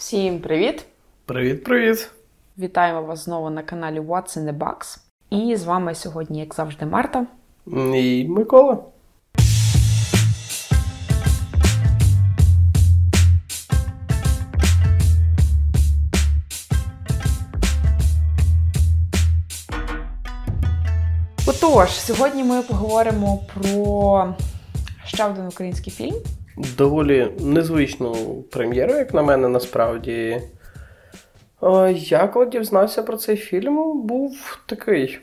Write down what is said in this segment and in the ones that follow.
Всім привіт! Привіт-привіт! Вітаємо вас знову на каналі What's in the Box. І з вами сьогодні, як завжди, Марта. І Микола. Отож, сьогодні ми поговоримо про ще один український фільм. Доволі незвичну прем'єру, як на мене, насправді. Я коли дізнався про цей фільм, був такий.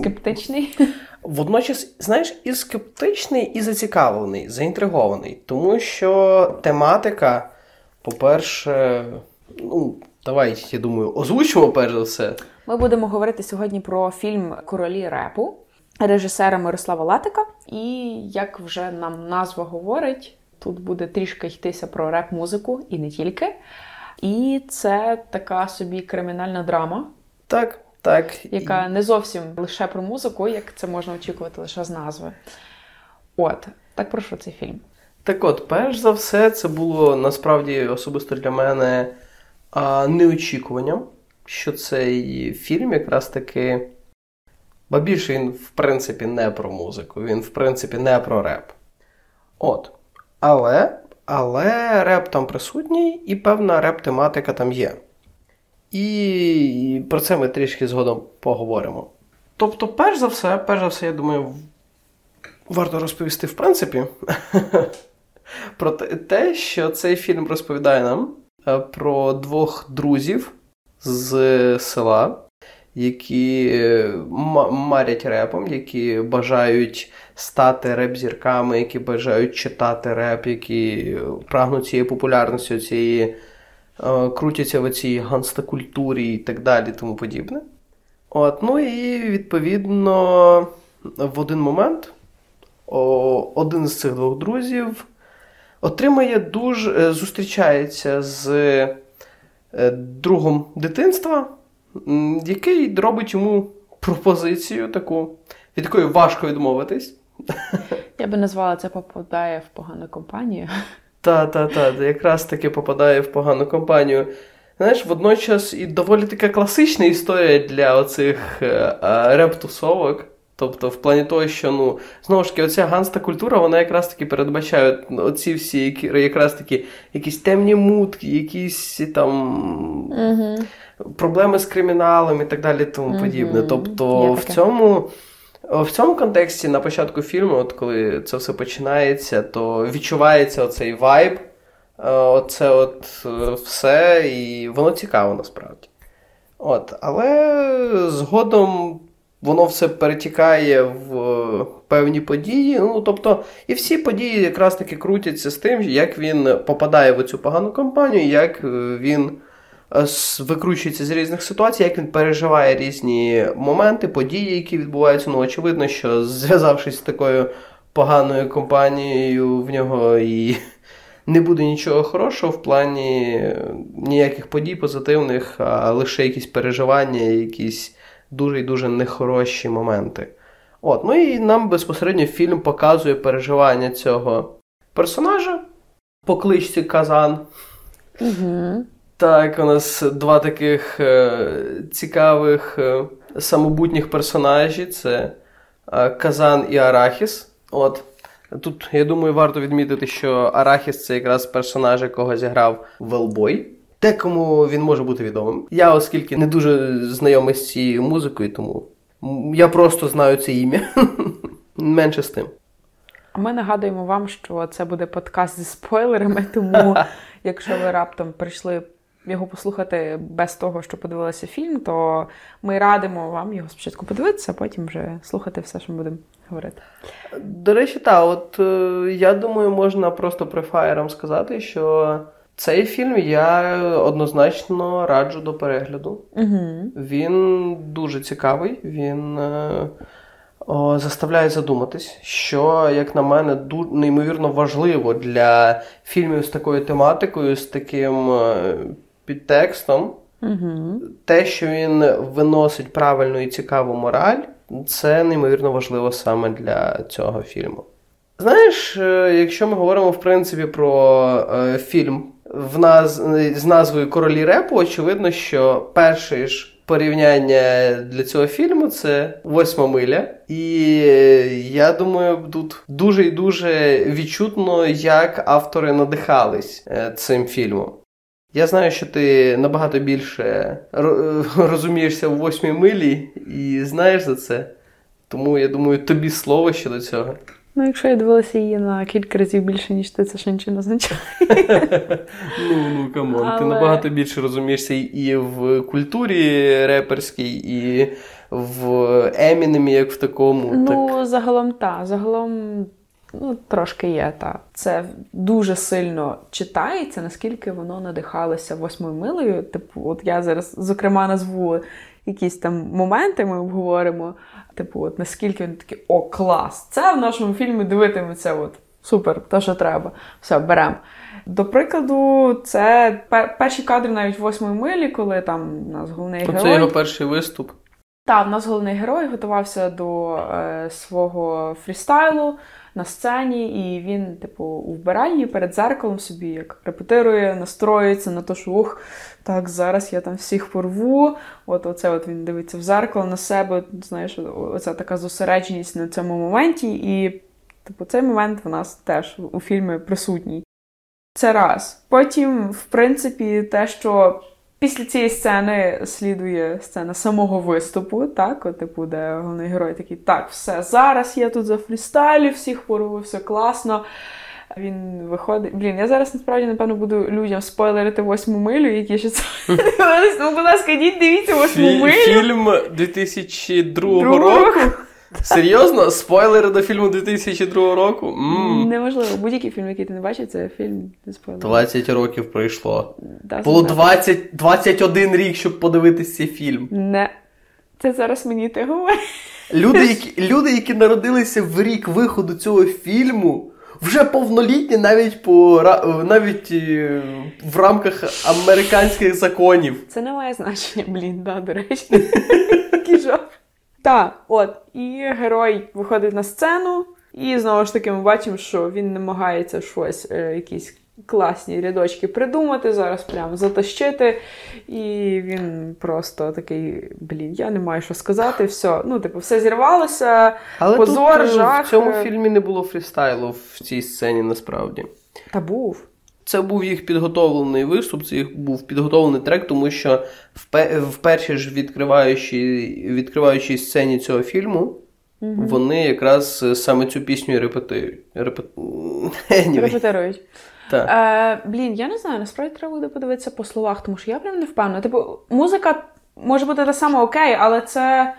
Скептичний. Водночас, знаєш, і скептичний, і зацікавлений, заінтригований. Тому що тематика, по-перше, ну, давай, я думаю, озвучимо перш за все. Ми будемо говорити сьогодні про фільм Королі репу режисера Мирослава Латика. І як вже нам назва говорить, тут буде трішки йтися про реп-музику і не тільки. І це така собі кримінальна драма. Так, так. Яка не зовсім лише про музику, як це можна очікувати лише з назви. От, так про що цей фільм? Так от, перш за все, це було насправді особисто для мене неочікуванням, що цей фільм якраз таки. Ба більше він, в принципі, не про музику, він, в принципі, не про реп. От. Але але реп там присутній, і певна реп-тематика там є. І про це ми трішки згодом поговоримо. Тобто, перш за все, перш за все, я думаю, варто розповісти, в принципі, про те, що цей фільм розповідає нам е, про двох друзів з села які е, марять репом, які бажають стати реп-зірками, які бажають читати реп, які прагнуть цієї популярності, цієї е, крутяться в цій ганстакультурі і так далі, тому подібне. От, Ну і відповідно в один момент о, один з цих двох друзів отримає дуже е, зустрічається з другом дитинства який робить йому пропозицію таку, від якої важко відмовитись. Я би назвала це попадає в погану компанію. Так, так, так, якраз таки попадає в погану компанію. Знаєш, водночас і доволі така класична історія для оцих е, рептусовок. Тобто, в плані того, що ну, знову ж таки, оця ганста культура, вона якраз таки передбачає оці всі якраз таки якісь темні мутки, якісь там. Угу проблеми з криміналом і так далі, тому подібне. Mm-hmm. Тобто, в цьому. В цьому контексті на початку фільму, от коли це все починається, то відчувається оцей вайб, е, оце от е, все, і воно цікаво насправді. От, Але згодом воно все перетікає в певні події. Ну, тобто, І всі події якраз таки крутяться з тим, як він попадає в цю погану компанію, як е, він Е, викручується з різних ситуацій, як він переживає різні моменти, події, які відбуваються. Ну, очевидно, що зв'язавшись з такою поганою компанією, в нього і не буде нічого хорошого в плані ніяких подій позитивних, а лише якісь переживання, якісь дуже і дуже нехороші моменти. От, Ну і нам безпосередньо фільм показує переживання цього персонажа по кличці Казан. Угу. Так, у нас два таких е, цікавих е, самобутніх персонажі: це е, Казан і Арахіс. От. Тут, я думаю, варто відмітити, що Арахіс це якраз персонаж, якого зіграв Велбой. Декому він може бути відомим. Я, оскільки не дуже знайомий з цією музикою, тому я просто знаю це ім'я. Менше з тим. А ми нагадуємо вам, що це буде подкаст зі спойлерами, тому якщо ви раптом прийшли його послухати без того, що подивилися фільм, то ми радимо вам його спочатку подивитися, а потім вже слухати все, що ми будемо говорити. До речі, так, от е, я думаю, можна просто префаєром сказати, що. Цей фільм я однозначно раджу до перегляду. Угу. Він дуже цікавий, він е, о, заставляє задуматись, що, як на мене, ду- неймовірно важливо для фільмів з такою тематикою, з таким е, підтекстом, угу. те, що він виносить правильну і цікаву мораль, це неймовірно важливо саме для цього фільму. Знаєш, е, якщо ми говоримо в принципі про е, фільм в наз... з назвою Королі Репу, очевидно, що перший ж порівняння для цього фільму це восьма миля. І я думаю, тут дуже і дуже відчутно, як автори надихались е, цим фільмом. Я знаю, що ти набагато більше розумієшся в восьмій милі і знаєш за це. Тому я думаю, тобі слово щодо цього. Ну, якщо я дивилася її на кілька разів більше, ніж ти, це ще нічого не означає. Ну, ну come on, Але... ти набагато більше розумієшся і в культурі реперській, і в Емінемі, як в такому. Ну, так... загалом так. Загалом. Ну, трошки є, так. Це дуже сильно читається, наскільки воно надихалося восьмою милою. Типу, от я зараз, зокрема, назву якісь там моменти, ми обговоримо. Типу, от наскільки він такий о, клас! Це в нашому фільмі дивитиметься. от, Супер, то що треба. Все, беремо. До прикладу, це перші кадри навіть восьмої милі, коли там у нас головний герой. Це його перший виступ. Так, в нас головний герой готувався до е, свого фрістайлу на сцені, і він, типу, у вбиранні перед зеркалом собі як репетирує, настроюється на те, що ух, так, зараз я там всіх порву. От оце от він дивиться в зеркало на себе. Знаєш, оця така зосередженість на цьому моменті. І, типу, цей момент в нас теж у фільмі присутній. Це раз. Потім, в принципі, те, що Після цієї сцени слідує сцена самого виступу, так, от, типу, де головний герой такий, так, все, зараз я тут за фрістайлю, всіх порву, все класно. Він виходить. Блін, я зараз насправді, напевно, буду людям спойлерити восьму милю, які ще це дивились. Ну, будь ласка, йдіть, дивіться восьму милю. Фільм 2002 року. Серйозно? Спойлери до фільму 2002 року? м Неможливо. Будь-який фільм, який ти не бачив, це фільм не спойлер. 20 років пройшло. Да, Було 20, 21 рік, щоб подивитись цей фільм. Не. Це зараз мені ти говориш. Люди, які люди, які народилися в рік виходу цього фільму, вже повнолітні навіть по навіть е, в рамках американських законів. Це не має значення, блін, да, до речі. Який жах. Так, от, і герой виходить на сцену, і знову ж таки ми бачимо, що він намагається щось, е, якісь класні рядочки придумати, зараз прямо затащити. І він просто такий: блін, я не маю що сказати, все. Ну, типу, все зірвалося, Але позор, тут, жах. В цьому фільмі не було фрістайлу в цій сцені насправді. Та був. Це був їх підготовлений виступ, це їх був підготовлений трек, тому що в першій ж відкриваючій відкриваючій сцені цього фільму угу. вони якраз саме цю пісню репетують. Репет... Репетирують. Так. Е, Блін, я не знаю, насправді треба буде подивитися по словах, тому що я прям не впевнена. Типу, музика може бути та сама окей, але це.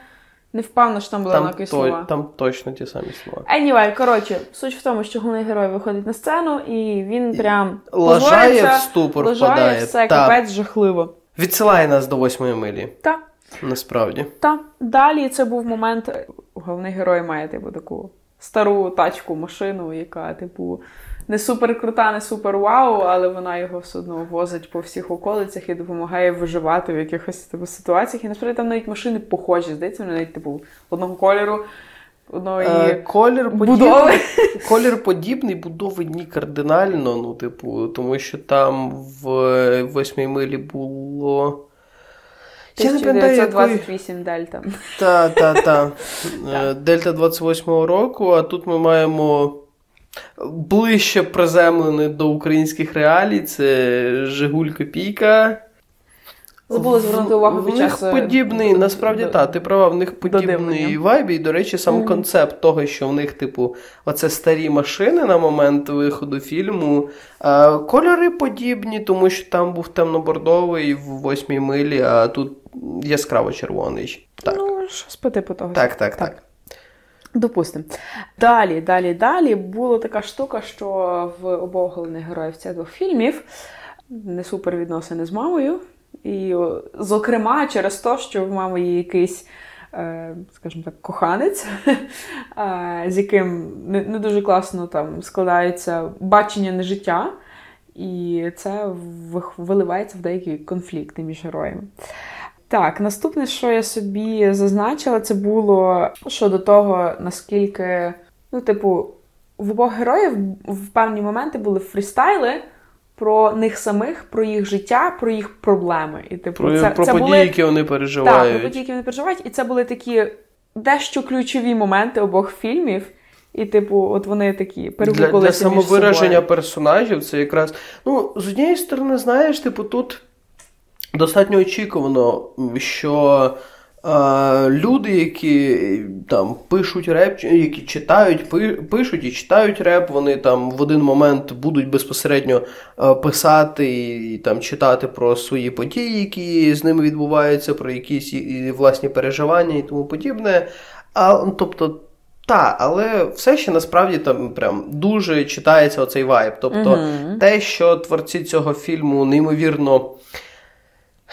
Не впевнена, що там були однакові слова. Там точно ті самі слова. Anyway, коротше, суть в тому, що головний герой виходить на сцену, і він прям лажає в ступор лажає, впадає. все, Та. капець жахливо. Відсилає нас до восьмої милі. Так. Насправді. Так. Далі це був момент. Головний герой має, типу, таку стару тачку, машину, яка, типу, не супер крута, не супер вау, але вона його все одно возить по всіх околицях і допомагає виживати в якихось типу, ситуаціях. І насправді там навіть машини похожі, здається, вони навіть типу одного кольору. Одної е, колір будови. колір подібний, будови ні кардинально. Ну, типу, тому що там в восьмій милі було. Я не пам'ятаю, 28 Дельта. Так, так, так. Дельта 28-го року, а тут ми маємо ближче приземлений до українських реалій. Це Жигуль Копійка. Забула звернути увагу під час... них подібний, насправді до... так, ти права, в них подібний вайб, і, до речі, сам mm-hmm. концепт того, що в них, типу, оце старі машини на момент виходу фільму. А, Кольори подібні, тому що там був темно-бордовий в восьмій милі, а тут яскраво червоний. Так. Ну, щось по типу того. Так, так, так. так. Допустимо. Далі, далі, далі була така штука, що в обох головних героїв цих двох фільмів не супер відносини з мамою. І, зокрема, через те, що в мами є якийсь, е, скажімо так, коханець, з яким не дуже класно там складається бачення на життя, і це виливається в деякі конфлікти між героями. Так, наступне, що я собі зазначила, це було щодо того, наскільки, ну, типу, в обох героїв в певні моменти були фрістайли, про них самих, про їх життя, про їх проблеми. І типу, Про, це, про це події, були... які вони переживають. Так, про події, які вони переживають, і це були такі дещо ключові моменти обох фільмів. І, типу, от вони такі Для, перегукувалися для між самовираження собою. персонажів це якраз. Ну, з однієї сторони, знаєш, типу, тут достатньо очікувано, що е, люди, які там пишуть реп, які читають, пи- пишуть і читають реп, вони там в один момент будуть безпосередньо е, писати і там читати про свої події, які з ними відбуваються, про якісь і- і власні переживання і тому подібне. А, тобто, та, але все ще насправді там прям дуже читається оцей вайб. Тобто, Мгм. те, що творці цього фільму неймовірно.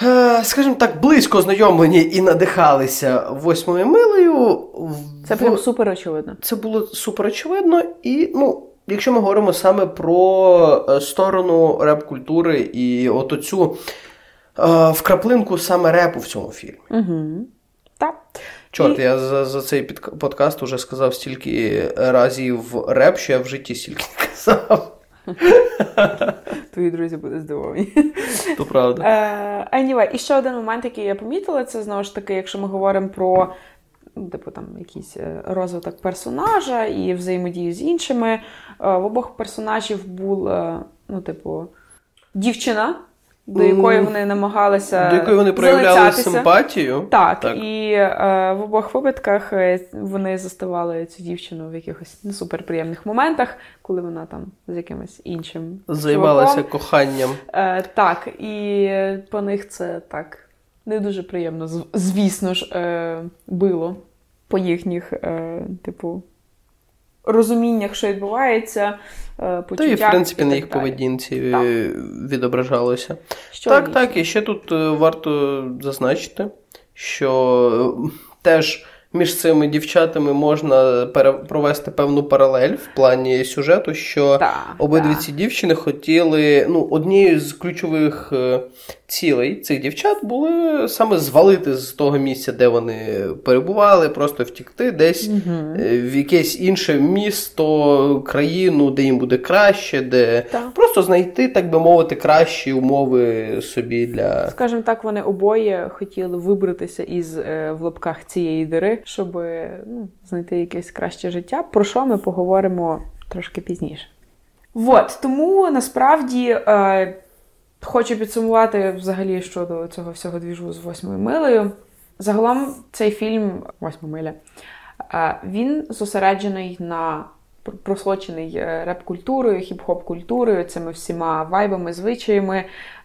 Е, Скажімо так, близько знайомлені і надихалися восьмою милею. в- Це прям супер очевидно. це було супер очевидно. І, ну, якщо ми говоримо саме про е, сторону реп-культури і от оцю е, вкраплинку саме репу в цьому фільмі. Угу. Так. Чорт, І- я за, за цей подкаст уже сказав стільки разів реп, що я в житті стільки не казав. Твої друзі будуть здивовані. То правда. Е, anyway, і ще один момент, який я помітила, це знову ж таки, якщо ми говоримо про типу там якийсь е, розвиток персонажа і взаємодію з іншими. Е, В обох персонажів була, ну, типу, дівчина, до якої вони намагалися. До якої вони проявляли залицятися. симпатію. Так, Так. і е, в обох випадках е, вони заставали цю дівчину в якихось не суперприємних моментах, коли вона там з якимось іншим Займалася чуваком. коханням. Е, так, і по них це так не дуже приємно, звісно ж, е, било по їхніх, е, типу, розуміннях, що відбувається, е, почуттях. Та і, в принципі, і на їх далі. поведінці Так. відображалося. Що так, так, і ще тут е, варто зазначити, що теж між цими дівчатами можна провести певну паралель в плані сюжету, що Так, обидві так. ці дівчини хотіли. Ну, однією з ключових е, цілей цих дівчат були саме звалити з того місця, де вони перебували, просто втікти десь е, в якесь інше місто, країну, де їм буде краще, де Так. просто знайти, так би мовити, кращі умови собі для. Скажімо так, вони обоє хотіли вибратися із е, в лапках цієї дири, щоб ну, знайти якесь краще життя. Про що ми поговоримо трошки пізніше. От, тому насправді е, хочу підсумувати взагалі щодо цього всього двіжу з восьмою милею. Загалом цей фільм Восьма миля. е, Він зосереджений на пр- просочений е, реп-культурою, хіп-хоп культурою, цими всіма вайбами, звичаями,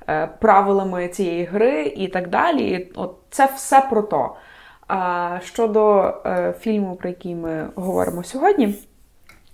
е, правилами цієї гри і так далі. І От це все про то. А щодо фільму, про який ми говоримо сьогодні,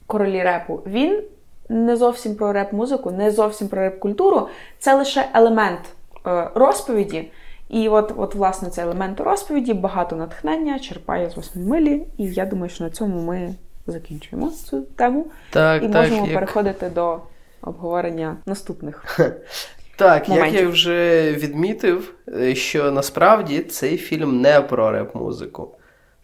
Королі репу, він не зовсім про реп-музику, не зовсім про реп-культуру. Це лише елемент е, розповіді. І от, от, власне, цей елемент розповіді, багато натхнення черпає з восьми милі. І я думаю, що на цьому ми закінчуємо цю тему Так, і так, можемо як... переходити до обговорення наступних. так, як я вже відмітив, е, що насправді цей фільм не про реп-музику.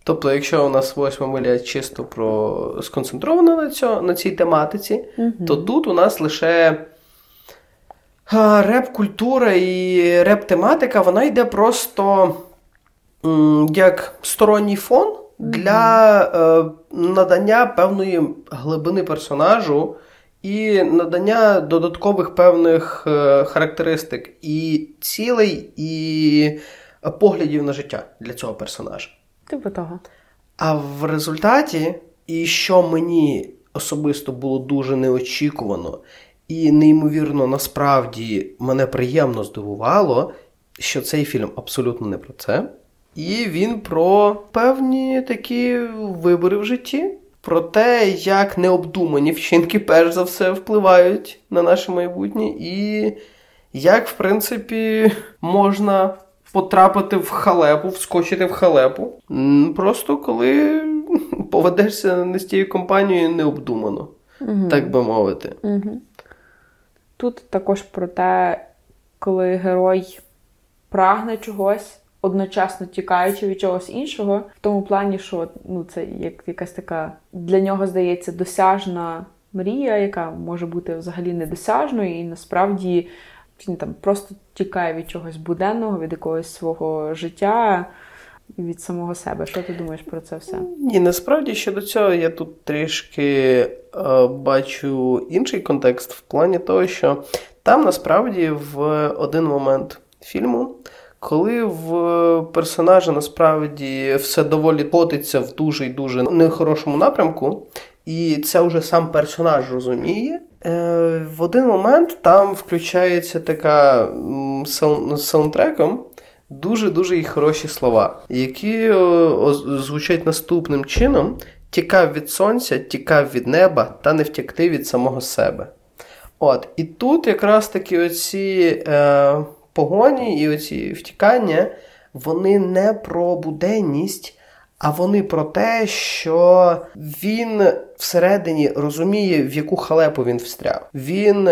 Тобто, якщо у нас восьма миля чисто про сконцентрована на, цьо, на цій тематиці, то тут у нас лише реп-культура і реп-тематика, вона йде просто м, як сторонній фон для е, надання певної глибини персонажу і надання додаткових певних е, характеристик і цілей, і е, поглядів на життя для цього персонажа. Типу того. А в результаті, і що мені особисто було дуже неочікувано, і неймовірно, насправді мене приємно здивувало, що цей фільм абсолютно не про це. І він про певні такі вибори в житті, про те, як необдумані вчинки, перш за все, впливають на наше майбутнє, і як, в принципі, можна потрапити в халепу, вскочити в халепу. Просто коли поведешся не з тією компанією необдумано, Угу. так би мовити. Угу. Тут також про те, коли герой прагне чогось, одночасно тікаючи від чогось іншого, в тому плані, що ну, це як якась така для нього здається досяжна мрія, яка може бути взагалі недосяжною, і насправді він там просто тікає від чогось буденного, від якогось свого життя. Від самого себе. Що ти думаєш про це все? Ні, насправді щодо цього я тут трішки е, бачу інший контекст в плані того, що там насправді в один момент фільму, коли в персонажа насправді все доволі котиться в дуже і дуже нехорошому напрямку, і це вже сам персонаж розуміє. Е, В один момент там включається така саундтреком дуже-дуже і хороші слова, які звучать наступним чином: тікав від сонця, тікав від неба та не втекти від самого себе. От, І тут якраз таки оці е, погоні і оці втікання, вони не про буденність, а вони про те, що він всередині розуміє, в яку халепу він встряв. Він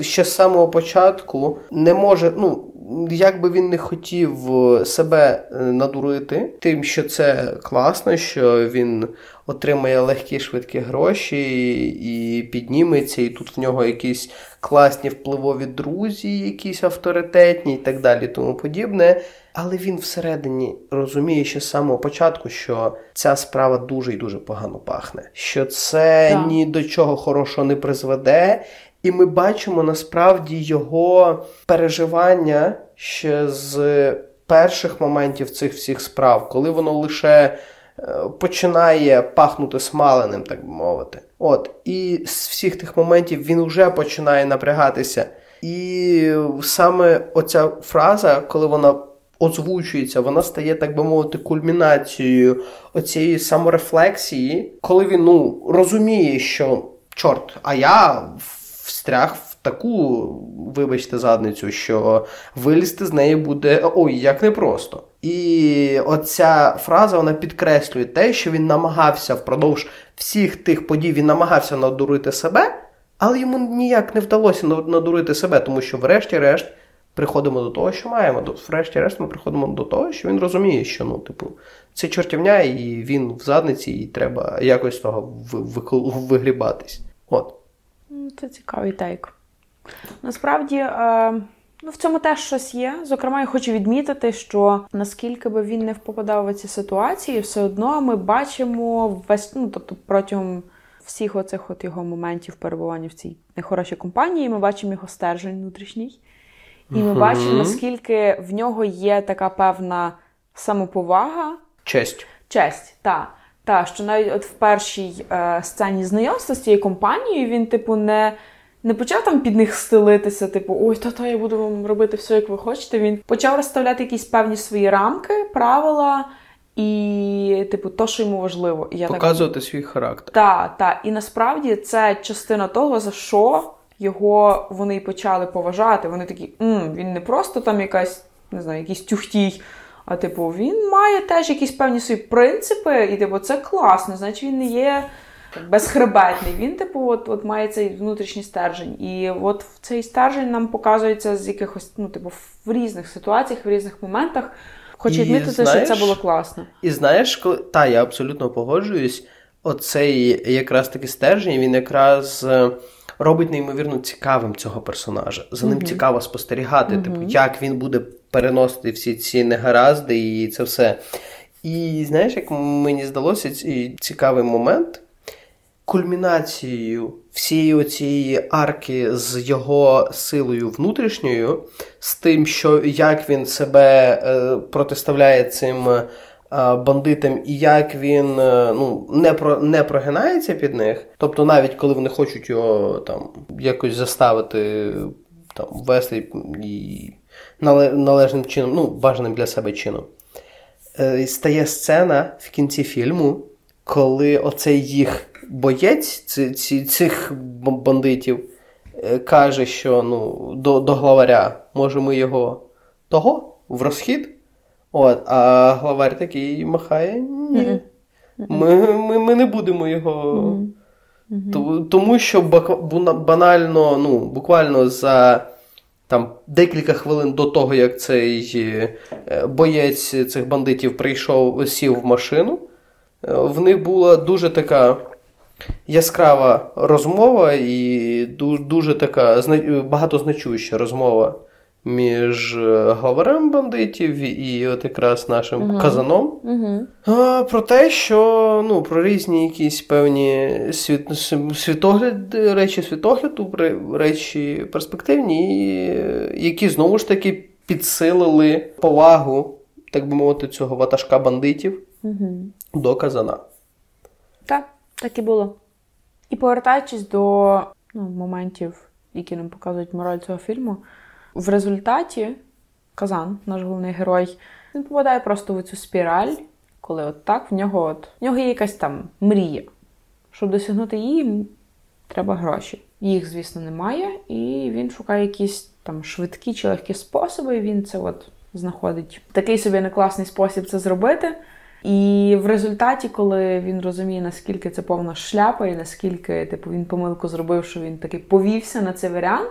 ще з самого початку не може, ну як би він не хотів себе е, надурити, тим, що це класно, що він отримає легкі швидкі гроші і підніметься, і тут в нього якісь класні впливові друзі, якісь авторитетні і так далі, тому подібне. Але він всередині розуміє ще з самого початку, що ця справа дуже і дуже погано пахне, що це так. ні до чого хорошого не призведе, і ми бачимо насправді його переживання ще з перших моментів цих всіх справ, коли воно лише е, починає пахнути смаленим, так би мовити. От, І з всіх тих моментів він вже починає напрягатися. І саме оця фраза, коли вона озвучується, вона стає, так би мовити, кульмінацією оцієї саморефлексії, коли він ну, розуміє, що чорт, а я встряг в таку, вибачте, задницю, що вилізти з неї буде ой, як непросто. І оця фраза вона підкреслює те, що він намагався впродовж всіх тих подій, він намагався надурити себе, але йому ніяк не вдалося надурити себе, тому що, врешті-решт, приходимо до того, що маємо. Врешті-решт, ми приходимо до того, що він розуміє, що ну, типу, це чортівня, і він в задниці, і треба якось того виглібатись. От. Це цікавий тейк. Насправді, е, ну, в цьому теж щось є. Зокрема, я хочу відмітити, що наскільки би він не попадав в ці ситуації, все одно ми бачимо весь, ну, тобто протягом всіх оцих от його моментів перебування в цій нехорошій компанії, ми бачимо його стержень внутрішній. І ми бачимо, наскільки в нього є така певна самоповага. Честь. Честь, так. Так, що навіть от в першій е, сцені знайомства з цією компанією він, типу, не не почав там під них стелитися, типу, ой, та-та, я буду вам робити все, як ви хочете. Він почав розставляти якісь певні свої рамки, правила і, типу, то, що йому важливо. І я Показувати так... свій характер. Так, так. І насправді це частина того, за що його вони почали поважати. Вони такі, М, він не просто там якась, не знаю, якийсь тюхтій. А типу, він має теж якісь певні свої принципи, і типу, це класно, значить він не є безхребетний. Він, типу, от от має цей внутрішній стержень. І от цей стержень нам показується з якихось, ну, типу, в різних ситуаціях, в різних моментах. Хочу відмітити, що це було класно. І знаєш, коли та я абсолютно погоджуюсь, оцей якраз таки стержень, він якраз. Робить неймовірно цікавим цього персонажа. За ним mm-hmm. цікаво спостерігати, mm-hmm. типу, як він буде переносити всі ці негаразди і це все. І знаєш, як мені здалося, цей цікавий момент. Кульмінацією всієї цієї арки з його силою внутрішньою, з тим, що як він себе е, протиставляє цим бандитам і як він е, ну, не про, не прогинається під них. Тобто, навіть коли вони хочуть його там якось заставити там, вести і належним чином, ну, бажаним для себе чином. Е, стає сцена в кінці фільму, коли оцей їх боєць ці, цих бандитів е, каже, що ну, до до главаря, може, ми його того в розхід. От, А главарь такий махає. Ні. Ми ми, ми не будемо його. Тому що банально, ну, буквально за там декілька хвилин до того, як цей е, боєць цих бандитів прийшов, сів в машину, е, в них була дуже така яскрава розмова і дуже така багатозначуща розмова між е, главарем бандитів і от якраз нашим uh казаном. uh А, Про те, що ну, про різні якісь певні світ, світогляд, речі світогляду, речі перспективні, які знову ж таки підсилили повагу, так би мовити, цього ватажка бандитів uh до казана. Так, так і було. І повертаючись до ну, моментів, які нам показують мораль цього фільму. В результаті Казан, наш головний герой, він попадає просто в цю спіраль, коли от так в нього от, в нього є якась там мрія. Щоб досягнути її, треба гроші. Їх, звісно, немає, і він шукає якісь там швидкі чи легкі способи, і він це от знаходить. Такий собі некласний спосіб це зробити. І в результаті, коли він розуміє, наскільки це повна шляпа, і наскільки типу, він помилку зробив, що він таки повівся на цей варіант,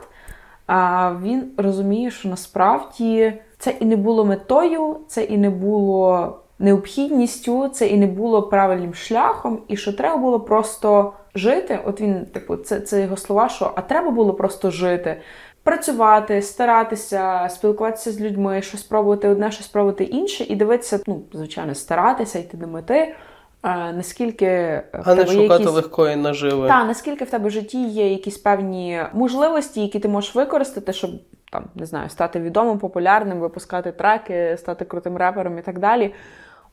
він розуміє, що насправді це і не було метою, це і не було необхідністю, це і не було правильним шляхом, і що треба було просто жити. От він, типу, це, це його слова, що а треба було просто жити. Працювати, старатися, спілкуватися з людьми, щось пробувати одне, щось пробувати інше, і дивитися, ну, звичайно, старатися, йти до мети. Наскільки в а тебе не шукати якісь... легкої наживи. Так, наскільки в тебе в житті є якісь певні можливості, які ти можеш використати, щоб там не знаю, стати відомим, популярним, випускати треки, стати крутим репером і так далі.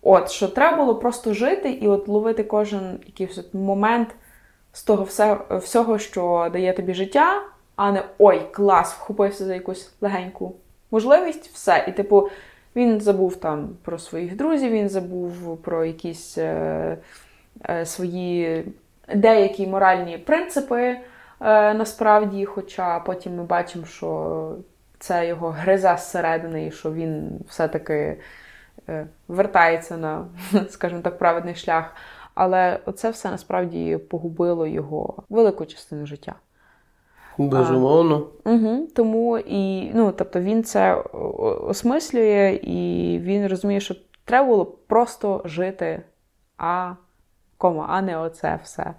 От що треба було просто жити і от ловити кожен якийсь от момент з того все, всього, що дає тобі життя, а не ой, клас, вхопився за якусь легеньку можливість, все. І, типу, він забув там про своїх друзів, він забув про якісь е, е, свої деякі моральні принципи е, насправді. Хоча потім ми бачимо, що це його гриза зсередини, і що він все-таки е, вертається на, скажімо так, праведний шлях. Але це все насправді погубило його велику частину життя. Безумовно. А, угу, Тому і ну, тобто він це осмислює, і він розуміє, що треба було просто жити, а кома, а не оце все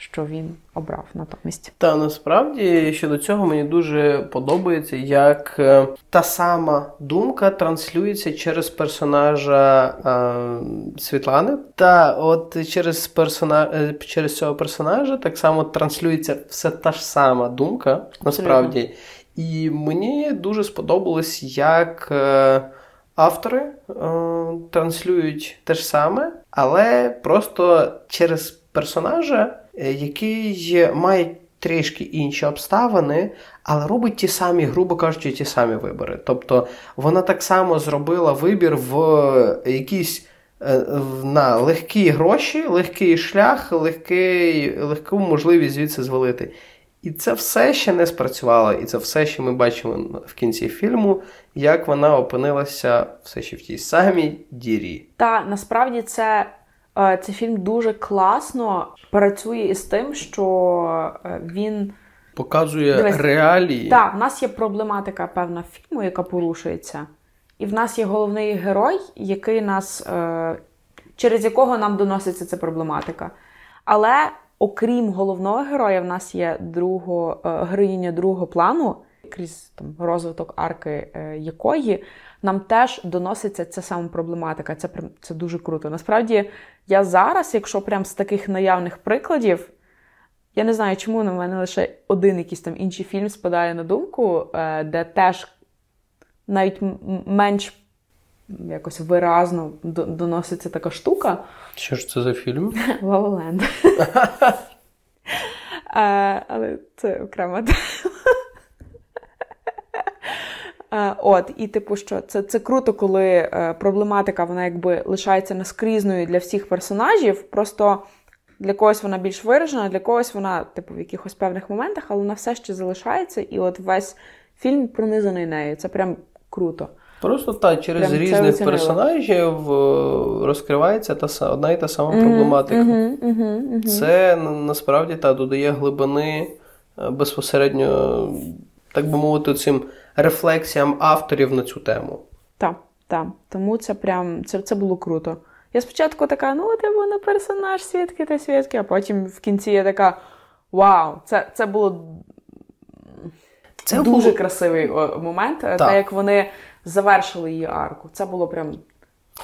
що він обрав натомість. Та насправді щодо цього мені дуже подобається, як е, та сама думка транслюється через персонажа е, Світлани. Та от через персона... Е, через цього персонажа так само транслюється все та ж сама думка, Абсолютно. насправді. І мені дуже сподобалось, як. Е, Автори е, транслюють те ж саме, але просто через персонажа Е, який має трішки інші обставини, але робить ті самі, грубо кажучи, ті самі вибори. Тобто вона так само зробила вибір в якійсь. Е, на легкі гроші, легкий шлях, легкий, легку можливість звідси звалити. І це все ще не спрацювало, і це все ще ми бачимо в кінці фільму, як вона опинилася все ще в тій самій дірі. Та насправді це Е, цей фільм дуже класно працює із тим, що е, він показує Дивись, реалії. Так, в нас є проблематика певна фільму, яка порушується, і в нас є головний герой, який нас, е, через якого нам доноситься ця проблематика. Але окрім головного героя, в нас є друго, героїня другого плану, крізь там розвиток арки якої нам теж доноситься ця сама проблематика. Це це дуже круто. Насправді, я зараз, якщо прям з таких наявних прикладів, я не знаю, чому на мене лише один якийсь там інший фільм спадає на думку, е, де теж навіть менш якось виразно доноситься така штука. Що ж це за фільм? Лаволенд. Е, але це окрема тема. Е, от, і типу, що це це круто, коли е, проблематика вона якби лишається наскрізною для всіх персонажів. Просто для когось вона більш виражена, для когось вона, типу, в якихось певних моментах, але вона все ще залишається, і от весь фільм пронизаний нею. Це прям круто. Просто так, через прям різних персонажів е, розкривається та одна і та сама mm-hmm, проблематика. Mm-hmm, mm-hmm, це насправді та додає глибини безпосередньо, так би мовити, цим рефлексіям авторів на цю тему. Так, так. Тому це прям це, це було круто. Я спочатку така, ну, типу, не персонаж свідки та свідки, а потім в кінці я така: Вау, це це було це дуже було... красивий момент, так. те, як вони завершили її арку. Це було прям.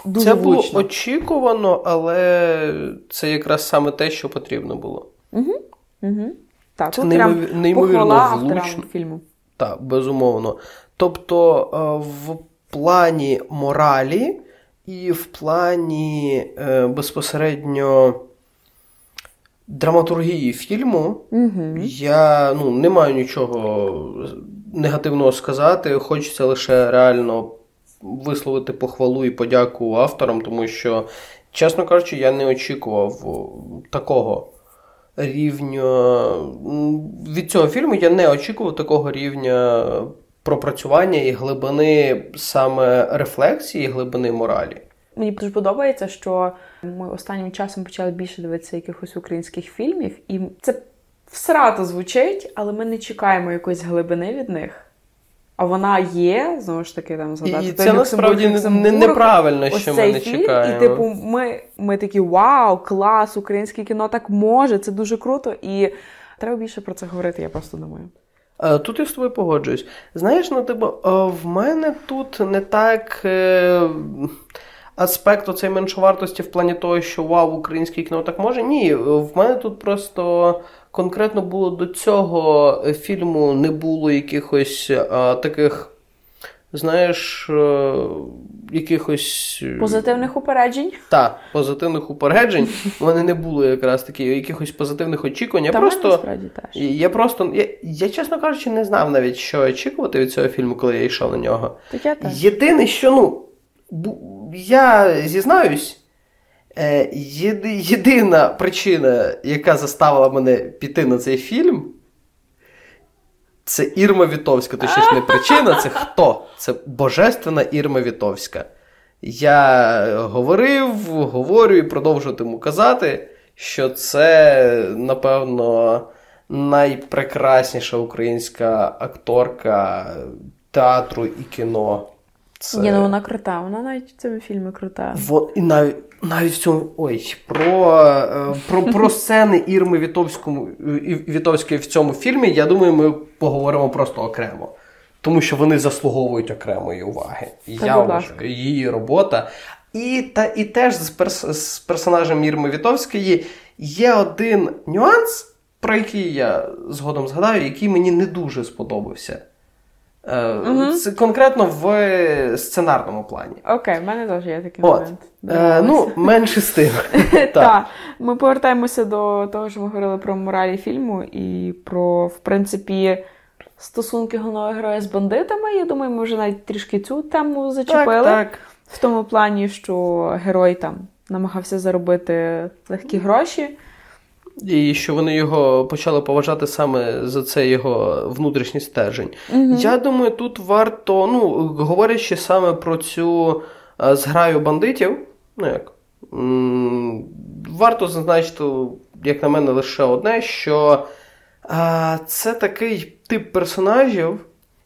Дуже Це влучно. було очікувано, але це якраз саме те, що потрібно було. Угу. Угу. Так, Це неймовір... неймовірно влучно. фільму. Так, безумовно. Тобто, е, в плані моралі і в плані е, безпосередньо драматургії фільму угу. я ну, не маю нічого негативного сказати. Хочеться лише реально висловити похвалу і подяку авторам, тому що, чесно кажучи, я не очікував такого рівня. Від цього фільму я не очікував такого рівня пропрацювання і глибини саме рефлексії, глибини моралі. Мені дуже подобається, що ми останнім часом почали більше дивитися якихось українських фільмів, і це всрато звучить, але ми не чекаємо якоїсь глибини від них. А вона є, знову ж таки, там згадати. І це насправді не, неправильно, що ми не чекаємо. І, типу, ми ми такі вау, клас, українське кіно так може, це дуже круто. І треба більше про це говорити, я просто думаю. Е, тут я з тобою погоджуюсь. Знаєш, ну типу, е, в мене тут не так. Е, аспект оцей меншовартості в плані того, що вау, українське кіно так може. Ні, в мене тут просто конкретно було до цього фільму не було якихось а, таких, знаєш, а, якихось. Позитивних упереджень. Так, позитивних упереджень. У мене не було якраз таки якихось позитивних очікувань. Я Та просто, теж. я просто, я, я, чесно кажучи, не знав навіть, що очікувати від цього фільму, коли я йшов на нього. Так я теж. Єдине, що ну я зізнаюсь, е, єдина причина, яка заставила мене піти на цей фільм, це Ірма Вітовська. Точніше, не причина, це хто? Це Божественна Ірма Вітовська. Я говорив, говорю і продовжуватиму казати, що це, напевно, найпрекрасніша українська акторка театру і кіно. Це... Ні, ну вона крута, вона навіть в цьому фільмі крута. Вон, і навіть навіть в цьому ой, про е, про, про сцени Ірми Вітовському, Вітовської в цьому фільмі, я думаю, ми поговоримо просто окремо. Тому що вони заслуговують окремої уваги. Та, я вважаю, її робота. І та, і теж з, перс, з персонажем Ірми Вітовської є один нюанс, про який я згодом згадаю, який мені не дуже сподобався. Угу. Конкретно в сценарному плані. Окей, в мене теж є такий От. момент. Е, Ну, менше з тим. Так. Ми повертаємося до того, що ми говорили про моралі фільму і про, в принципі, стосунки головного героя з бандитами. Я думаю, ми вже навіть трішки цю тему зачепили. Так, так. В тому плані, що герой там намагався заробити легкі гроші. І що вони його почали поважати саме за це його внутрішній стержень. Угу. Я думаю, тут варто, ну, говорячи саме про цю зграю бандитів, ну як, м- варто зазначити, як на мене, лише одне, що а, це такий тип персонажів,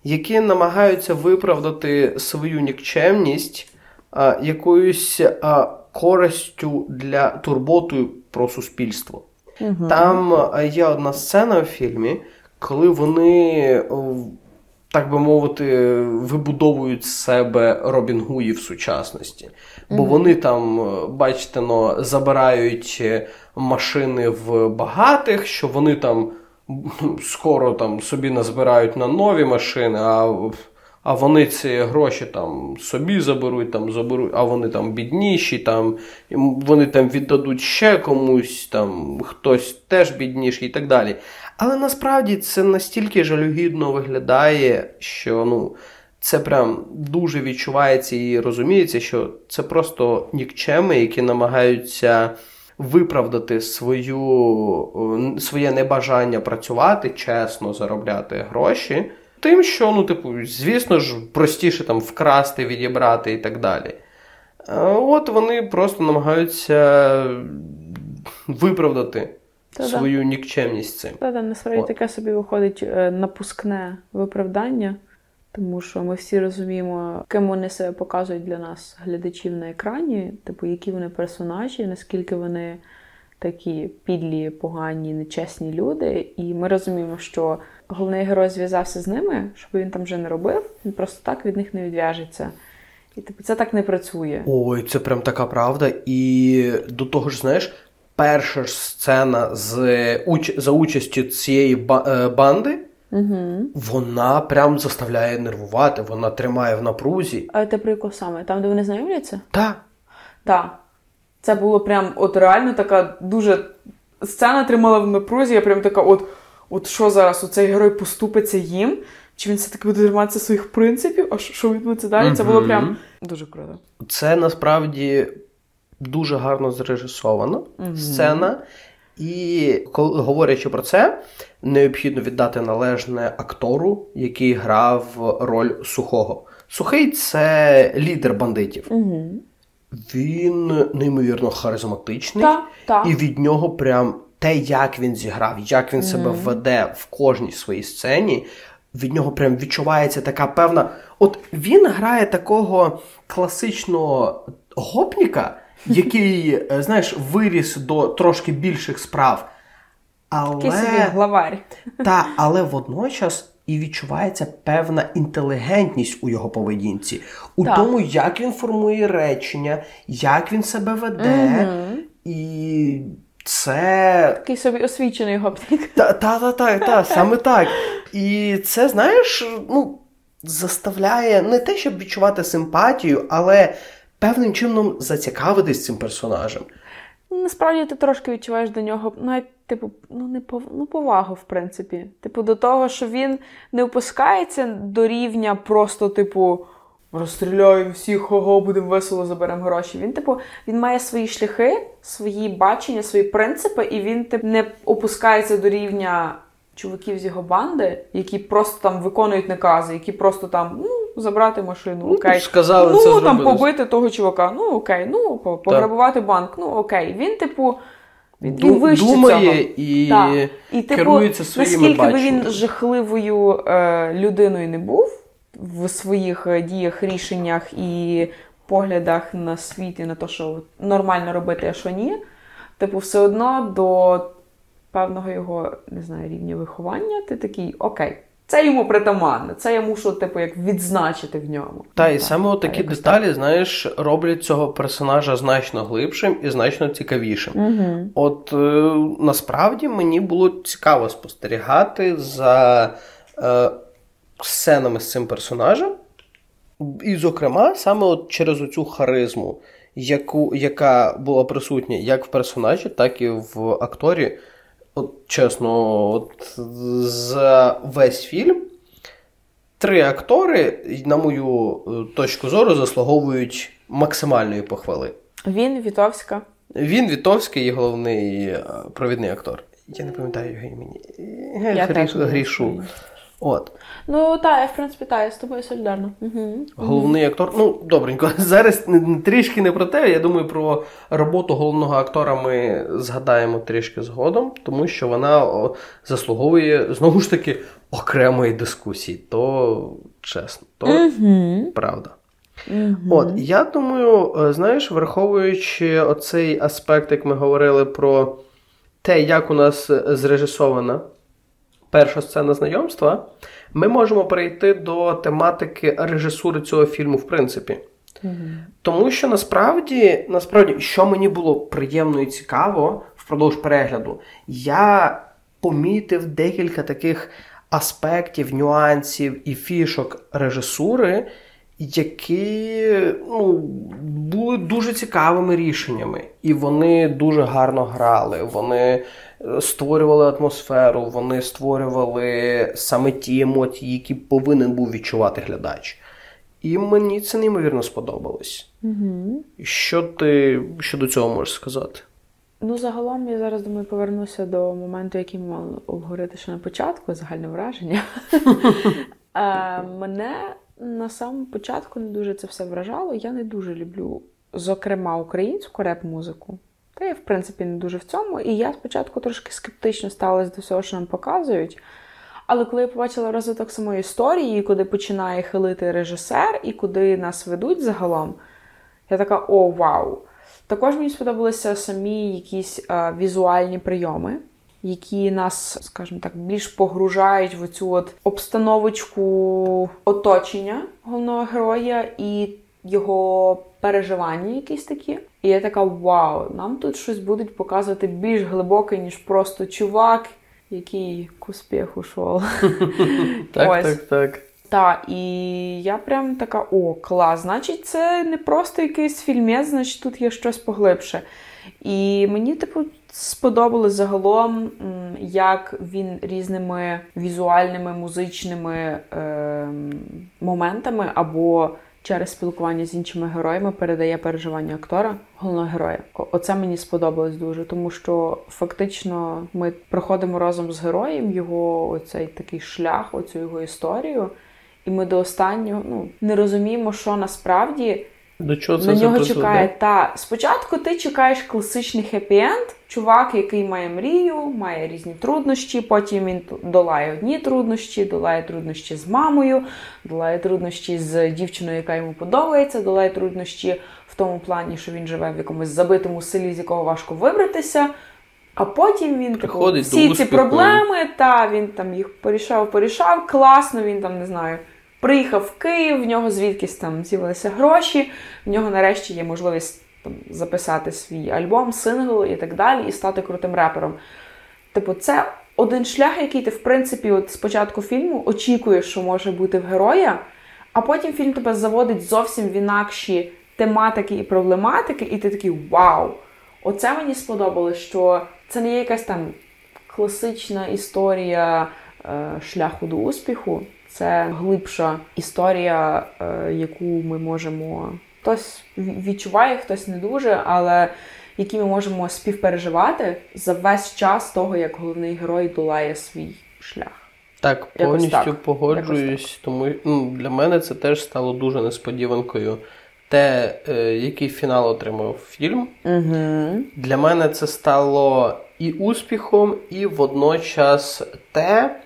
які намагаються виправдати свою нікчемність а, якоюсь а, користю для турботою про суспільство. Угу. Там е, є одна сцена в фільмі, коли вони, е, так би мовити, вибудовують себе Робін Гуї в сучасності. Бо угу. вони там, е, бачите, ну, забирають машини в багатих, що вони там скоро там собі назбирають на нові машини. а а вони ці гроші там собі заберуть, там заберуть, а вони там бідніші, там вони там віддадуть ще комусь, там хтось теж бідніший і так далі. Але насправді це настільки жалюгідно виглядає, що ну, це прям дуже відчувається і розуміється, що це просто нікчеми, які намагаються. Виправдати свою, своє небажання працювати, чесно заробляти гроші, Тим, що, ну, типу, звісно ж, простіше там вкрасти, відібрати і так далі. От вони просто намагаються виправдати Та-да. свою нікчемність цим. Так, насправді таке собі виходить е, напускне виправдання. Тому що ми всі розуміємо, ким вони себе показують для нас, глядачів на екрані, типу, які вони персонажі, наскільки вони такі підлі, погані, нечесні люди. І ми розуміємо, що головний герой зв'язався з ними, щоб він там вже не робив, він просто так від них не відв'яжеться. І типу, це так не працює. Ой, це прям така правда. І до того ж, знаєш, перша ж сцена з уч... за участю цієї е, банди. Угу. Вона прям заставляє нервувати, вона тримає в напрузі. А ти про яку саме? Там, де вони знайомляться? Так. Так. Це було прям от реально така дуже. Сцена тримала в напрузі, я прям така, от от що зараз оцей герой поступиться їм? Чи він все-таки буде триматися своїх принципів? А що відбудеться далі? Mm-hmm. Це було прям дуже круто. Це насправді дуже гарно зрежисована mm-hmm. сцена. І коли говорячи про це, необхідно віддати належне актору, який грав роль сухого. Сухий це лідер бандитів. Угу. Він неймовірно харизматичний, та, та. і від нього прям те, як він зіграв, як він себе веде в кожній своїй сцені. Від нього прям відчувається така певна. От він грає такого класичного гопніка, який, е, знаєш, виріс до трошки більших справ. Але... Такий собі главарь. Та, але водночас і відчувається певна інтелігентність у його поведінці, у так. тому, як він формує речення, як він себе веде. Угу. І це. Такий собі освічений гопник. Та-та-та, саме так. І це, знаєш, ну, заставляє не те, щоб відчувати симпатію, але певним чином зацікавитись цим персонажем. Насправді ти трошки відчуваєш до нього навіть, типу, ну не пов... ну, повагу, в принципі. Типу, до того, що він не опускається до рівня просто, типу, розстріляємо всіх, ого, будемо весело, заберемо гроші. Він, типу, він має свої шляхи, свої бачення, свої принципи, і він типу, не опускається до рівня чуваків з його банди, які просто там виконують накази, які просто там ну, забрати машину, ну, окей. Сказали, ну це там побити того чувака, ну окей, ну пограбувати банк, ну окей. Він, типу. Він, він вище думає цього. і так. і типу, керується своїми наскільки баченнями. би він жахливою е, людиною не був в своїх е, діях, рішеннях і поглядах на світ і на те, що нормально робити, а що ні. Типу, все одно до певного його не знаю, рівня виховання, ти такий окей. Це йому притаманне, це я мушу, типу, як відзначити в ньому. Та, і саме такі деталі, так. знаєш, роблять цього персонажа значно глибшим і значно цікавішим. Угу. От е, насправді мені було цікаво спостерігати за е, сценами з цим персонажем. І, зокрема, саме от через оцю харизму, яку, яка була присутня як в персонажі, так і в акторі. От чесно, от за весь фільм три актори, на мою е, точку зору, заслуговують максимальної похвали. Він Вітовська. Він Вітовський і головний е, провідний актор. Я не пам'ятаю його імені. Я Гріш, Грішу. От. Ну, так, я в принципі так, я з тобою солідарна. Угу. Головний актор. Ну, добренько, зараз трішки не про те. Я думаю, про роботу головного актора ми згадаємо трішки згодом, тому що вона заслуговує знову ж таки окремої дискусії. То чесно, то угу. правда. Угу. От, я думаю, е, знаєш, враховуючи оцей аспект, як ми говорили про те, як у нас зрежисована перша сцена знайомства, ми можемо перейти до тематики режисури цього фільму, в принципі. Угу. Тому що насправді, насправді, що мені було приємно і цікаво впродовж перегляду, я помітив декілька таких аспектів, нюансів і фішок режисури, які ну, були дуже цікавими рішеннями. І вони дуже гарно грали. Вони створювали атмосферу, вони створювали саме ті емоції, які повинен був відчувати глядач. І мені це неймовірно сподобалось. Угу. Що ти щодо цього можеш сказати? Ну, загалом я зараз думаю, повернуся до моменту, який ми мали обговорити ще на початку, загальне враження. Е, мене на самому початку не дуже це все вражало. Я не дуже люблю, зокрема, українську реп-музику. Та я, в принципі, не дуже в цьому. І я спочатку трошки скептично ставилась до всього, що нам показують. Але коли я побачила розвиток самої історії, куди починає хилити режисер і куди нас ведуть загалом, я така: о, вау! Також мені сподобалися самі якісь а, візуальні прийоми, які нас, скажімо так, більш погружають в цю от обстановочку оточення головного героя і його переживання якісь такі. І я така: вау, нам тут щось будуть показувати більш глибоке, ніж просто чувак, який к успіху шов. Так, так, так. Так, і я прям така: о, клас! Значить, це не просто якийсь фільмець, значить тут є щось поглибше. І мені, типу, сподобалось загалом, як він різними візуальними, музичними е, моментами або через спілкування з іншими героями передає переживання актора, головного героя. Оце мені сподобалось дуже, тому що фактично ми проходимо разом з героєм його оцей такий шлях, оцю його історію. І ми до останнього ну, не розуміємо, що насправді до чого це на нього чекає. Та спочатку ти чекаєш класичний хеппі-енд, чувак, який має мрію, має різні труднощі. Потім він долає одні труднощі, долає труднощі з мамою, долає труднощі з дівчиною, яка йому подобається, долає труднощі в тому плані, що він живе в якомусь забитому селі, з якого важко вибратися. А потім він типу, всі ці проблеми, та він там їх порішав, порішав, класно, він там не знаю. Приїхав в Київ, в нього звідкись там з'явилися гроші, в нього нарешті є можливість там, записати свій альбом, сингл і так далі, і стати крутим репером. Типу, це один шлях, який ти, в принципі, от з початку фільму очікуєш, що може бути в героя, а потім фільм тебе заводить зовсім в інакші тематики і проблематики, і ти такий вау! Оце мені сподобалось, що це не є якась там класична історія е, шляху до успіху. Це глибша історія, е, яку ми можемо. Хтось відчуває, хтось не дуже, але які ми можемо співпереживати за весь час того, як головний герой долає свій шлях. Так, повністю так. погоджуюсь, тому ну, для мене це теж стало дуже несподіванкою. Те, е, який фінал отримав фільм, угу. для мене це стало і успіхом, і водночас те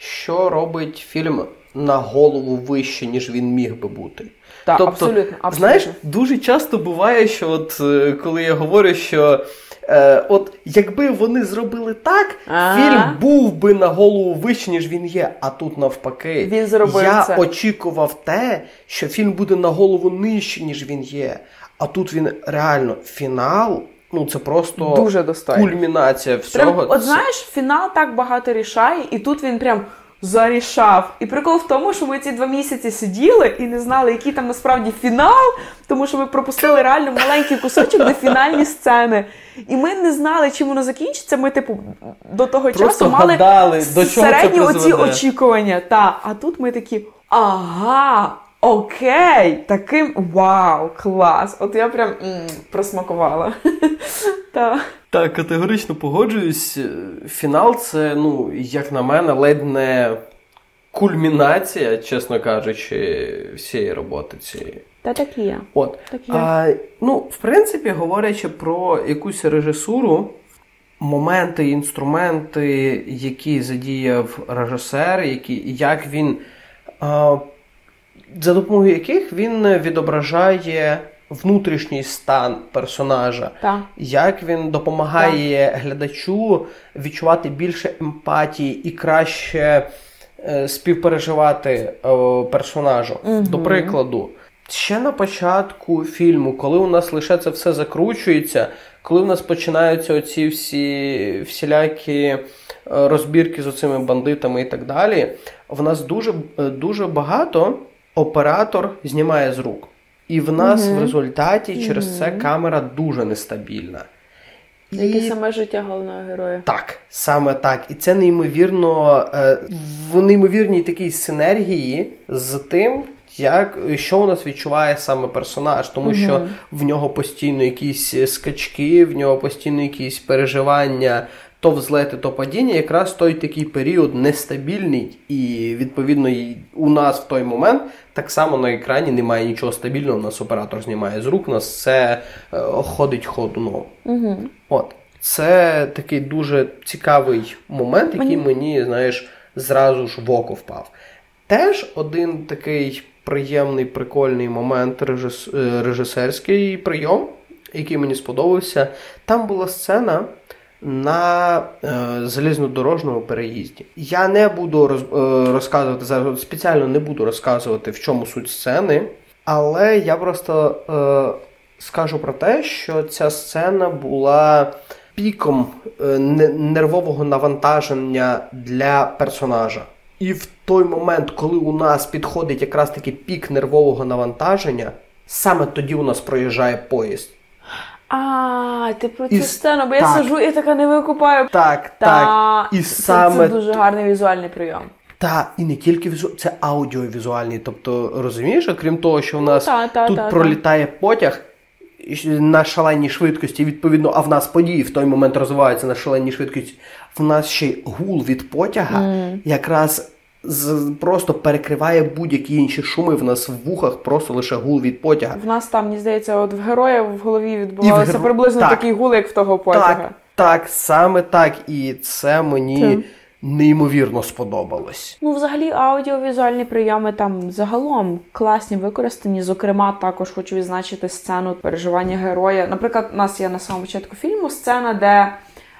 що робить фільм на голову вище, ніж він міг би бути. Так, тобто, абсолютно, абсолютно. Знаєш, дуже часто буває, що от е, коли я говорю, що е, от якби вони зробили так, А-а-а. фільм був би на голову вище, ніж він є. А тут навпаки, він зробив я це. очікував те, що фільм буде на голову нижче, ніж він є. А тут він реально фінал. Ну, це просто дуже достойно. кульмінація всього. Прям, от знаєш, фінал так багато рішає, і тут він прям зарішав. І прикол в тому, що ми ці два місяці сиділи і не знали, який там насправді фінал, тому що ми пропустили реально маленький кусочок до фінальні сцени. І ми не знали, чим воно закінчиться. Ми, типу, до того Просто часу мали гадали, до чого середні це оці очікування. Та, А тут ми такі, ага. Окей, таким вау, клас! От я прям м, просмакувала. Так, Так, категорично погоджуюсь. Фінал це, ну, як на мене, ледь не кульмінація, чесно кажучи, всієї роботи цієї. Та так і є. От. Так є. А, Ну, в принципі, говорячи про якусь режисуру, моменти, інструменти, які задіяв режисер, які, як він. А, за допомогою яких він відображає внутрішній стан персонажа, так. як він допомагає так. глядачу відчувати більше емпатії і краще е, співпереживати е, персонажу. Угу. До прикладу, ще на початку фільму, коли у нас лише це все закручується, коли у нас починаються оці всі всілякі е, розбірки з оцими бандитами і так далі, в нас дуже, е, дуже багато оператор знімає з рук. І в нас угу. в результаті через угу. це камера дуже нестабільна. Як і саме життя головного героя. Так, саме так. І це неймовірно е, в неймовірній такій синергії з тим, як що у нас відчуває саме персонаж, тому угу. що в нього постійно якісь скачки, в нього постійно якісь переживання то взлети, то падіння, якраз той такий період нестабільний, і відповідно у нас в той момент так само на екрані немає нічого стабільного. У нас оператор знімає з рук, у нас все е, ходить ходуном. Угу. От це такий дуже цікавий момент, який мені, мені знаєш. зразу ж в око впав. Теж один такий приємний, прикольний момент режис... Е, режисерський прийом, який мені сподобався. Там була сцена на е, залізнодорожному переїзді. Я не буду роз... е, розказувати зараз, спеціально не буду розказувати, в чому суть сцени, але я просто е, скажу про те, що ця сцена була піком е, нервового навантаження для персонажа. І в той момент, коли у нас підходить якраз таки пік нервового навантаження, саме тоді у нас проїжджає поїзд. А, ти про цю сцену, бо так. я сижу і така не викупаю. Так, Та... так. І це, саме... це дуже гарний візуальний прийом. Та, і не тільки візу... це аудіовізуальний. Тобто, розумієш, окрім того, що у нас та, та, тут пролітає потяг на шаленій швидкості, відповідно, а в нас події в той момент розвиваються на шаленій швидкості, в нас ще й гул від потяга mm. якраз просто перекриває будь-які інші шуми. В нас в вухах просто лише гул від потяга. В нас там, мені здається, от в героя в голові відбувався геро... приблизно так, такий гул, як в того потяга. Так, так, саме так. І це мені. Це неймовірно сподобалось. Ну, взагалі, аудіовізуальні прийоми там загалом класні використані. Зокрема, також хочу відзначити сцену переживання героя. Наприклад, у нас є на самому початку фільму сцена, де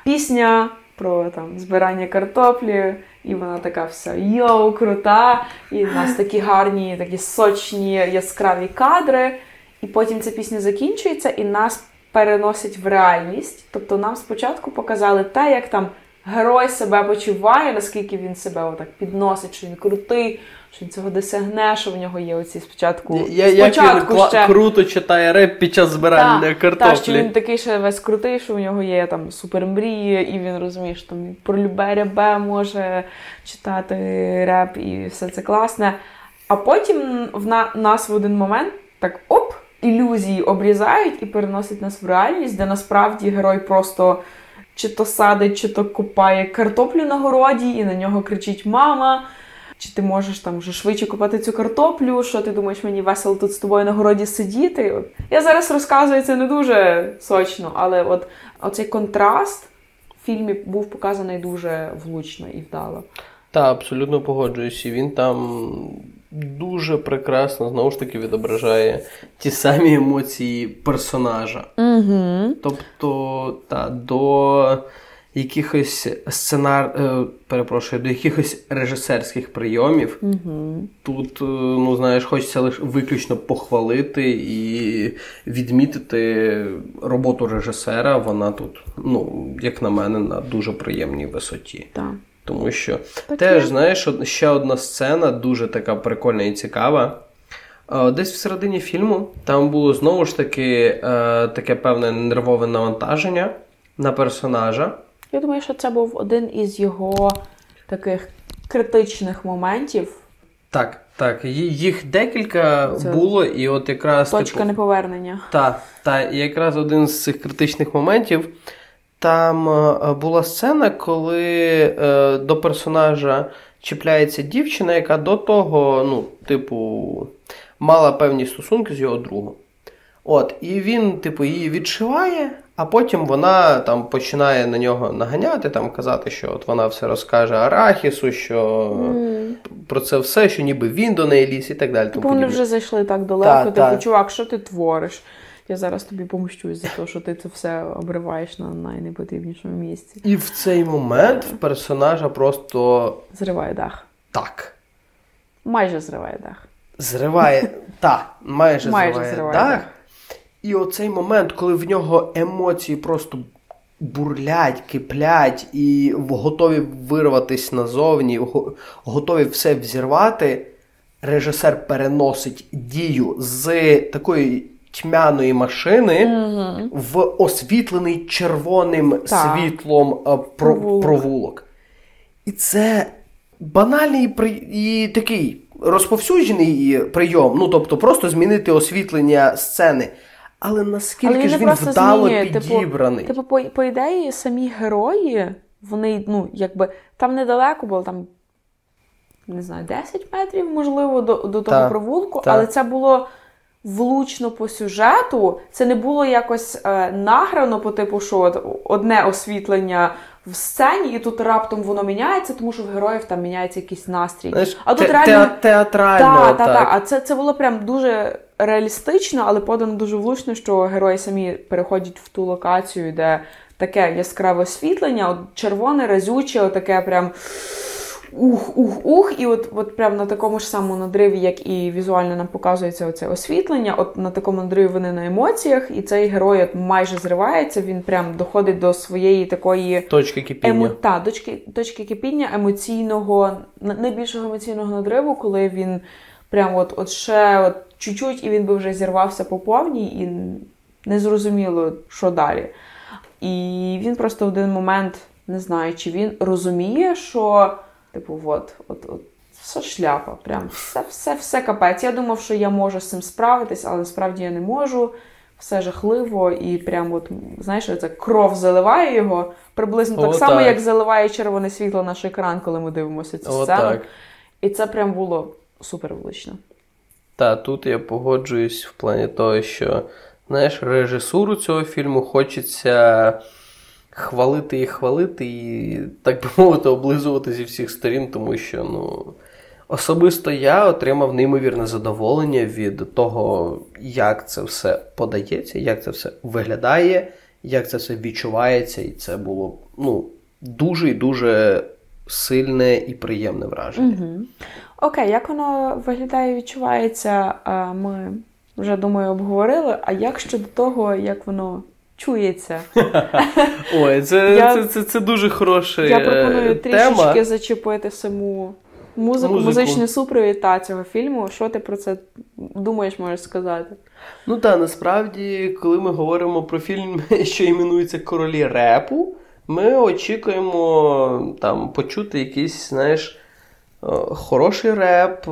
пісня про там збирання картоплі, і вона така вся йоу, крута. І в нас такі гарні, такі сочні, яскраві кадри. І потім ця пісня закінчується і нас переносить в реальність. Тобто нам спочатку показали те, як там герой себе почуває, наскільки він себе отак підносить, що він крутий, що він цього досягне, що в нього є оці спочатку. Я, спочатку як він ще... круто читає реп під час збирання та, картоплі. Так, що він такий ще весь крутий, що в нього є там супермрії, і він розуміє, що там про любе рябе може читати реп, і все це класне. А потім в на, нас в один момент так оп, ілюзії обрізають і переносять нас в реальність, де насправді герой просто чи то садить, чи то купає картоплю на городі, і на нього кричить мама. Чи ти можеш там вже швидше купати цю картоплю? Що ти думаєш, мені весело тут з тобою на городі сидіти? Я зараз розказую це не дуже сочно, але от оцей контраст в фільмі був показаний дуже влучно і вдало. Так, абсолютно погоджуюся. Він там дуже прекрасно знову ж таки відображає ті самі емоції персонажа. Угу. Тобто, та, до якихось сценар, е, перепрошую, до якихось режисерських прийомів. Угу. Тут, е, ну знаєш, хочеться лише виключно похвалити і відмітити роботу режисера. Вона тут, ну, як на мене, на дуже приємній висоті. Так. Тому що так теж, знаєш, ще одна сцена дуже така прикольна і цікава. Десь всередині фільму там було знову ж таки е, таке певне нервове навантаження на персонажа. Я думаю, що це був один із його таких критичних моментів. Так, так. Їх декілька це було, і от якраз. Точка типу, неповернення. Так, так, і якраз один з цих критичних моментів. Там е, була сцена, коли е, до персонажа чіпляється дівчина, яка до того, ну, типу, мала певні стосунки з його другом. От, І він, типу, її відшиває, а потім вона там починає на нього наганяти, там казати, що от вона все розкаже Арахісу, що mm. про це все, що ніби він до неї ліс і так далі. Типу вони вже зайшли так далеко, типу, чувак, що ти твориш? Я зараз тобі помщусь за те, що ти це все обриваєш на найнепотрібнішому місці. І в цей момент в персонажа просто зриває дах. Так. Майже зриває дах. Зриває. Так, майже, майже зриває, зриває дах. дах. І оцей момент, коли в нього емоції просто бурлять, киплять і готові вирватися назовні, готові все взірвати. Режисер переносить дію з такої тьмяної машини угу. в освітлений червоним так. світлом е, провулок. провулок. І це банальний і такий розповсюджений прийом. Ну, тобто, просто змінити освітлення сцени. Але наскільки Але ж він вдало змінює. Типу, підібраний? Типу, по, по ідеї, самі герої, вони, ну, якби там недалеко було там. Не знаю, 10 метрів, можливо, до до того провулку, але це було влучно по сюжету. Це не було якось е, награно по типу, що от одне освітлення в сцені, і тут раптом воно міняється, тому що в героїв там міняється якийсь настрій. Знаєш, а тут те- реально те- театрально. та, та, так. та. А це, це було прям дуже реалістично, але подано дуже влучно, що герої самі переходять в ту локацію, де таке яскраве освітлення, от червоне, разюче, таке прям. Ух, ух, ух, і от, от прям на такому ж самому надриві, як і візуально нам показується оце освітлення, от на такому надриві вони на емоціях, і цей герой от майже зривається, він прям доходить до своєї такої Точки кипіння. Емо... Та, точки, точки кипіння емоційного, найбільшого емоційного надриву, коли він прям от, от ще от чуть-чуть, і він би вже зірвався по повній, і не зрозуміло, що далі. І він просто в один момент, не знаю, чи він розуміє, що, типу, от, от, от все шляпа, прям все, все, все капець. Я думав, що я можу з цим справитись, але насправді я не можу. Все жахливо, і прям от, знаєш, це кров заливає його. Приблизно так само, так. як заливає червоне світло наш екран, коли ми дивимося цю О, сцену. так. І це прям було супер влучно. Та тут я погоджуюсь в плані того, що знаєш, режисуру цього фільму хочеться хвалити і хвалити, і, так би мовити, облизувати зі всіх сторін, тому що ну, особисто я отримав неймовірне задоволення від того, як це все подається, як це все виглядає, як це все відчувається, і це було ну, дуже і дуже сильне і приємне враження. Угу. Окей, як воно виглядає і відчувається, ми вже думаю обговорили. А як щодо того, як воно чується? Ой, це, Я- це, це, це дуже хороша Я е, пропоную тема. трішечки зачепити саму музику, Музику. музичний супровід та цього фільму. Що ти про це думаєш, можеш сказати? Ну так, насправді, коли ми говоримо про фільм, що іменується Королі репу, ми очікуємо там почути якийсь, знаєш, е, хороший реп.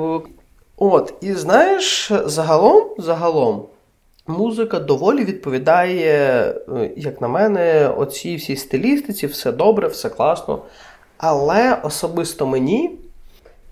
От, і знаєш, загалом, загалом, музика доволі відповідає, е, як на мене, оцій всій стилістиці, все добре, все класно. Але особисто мені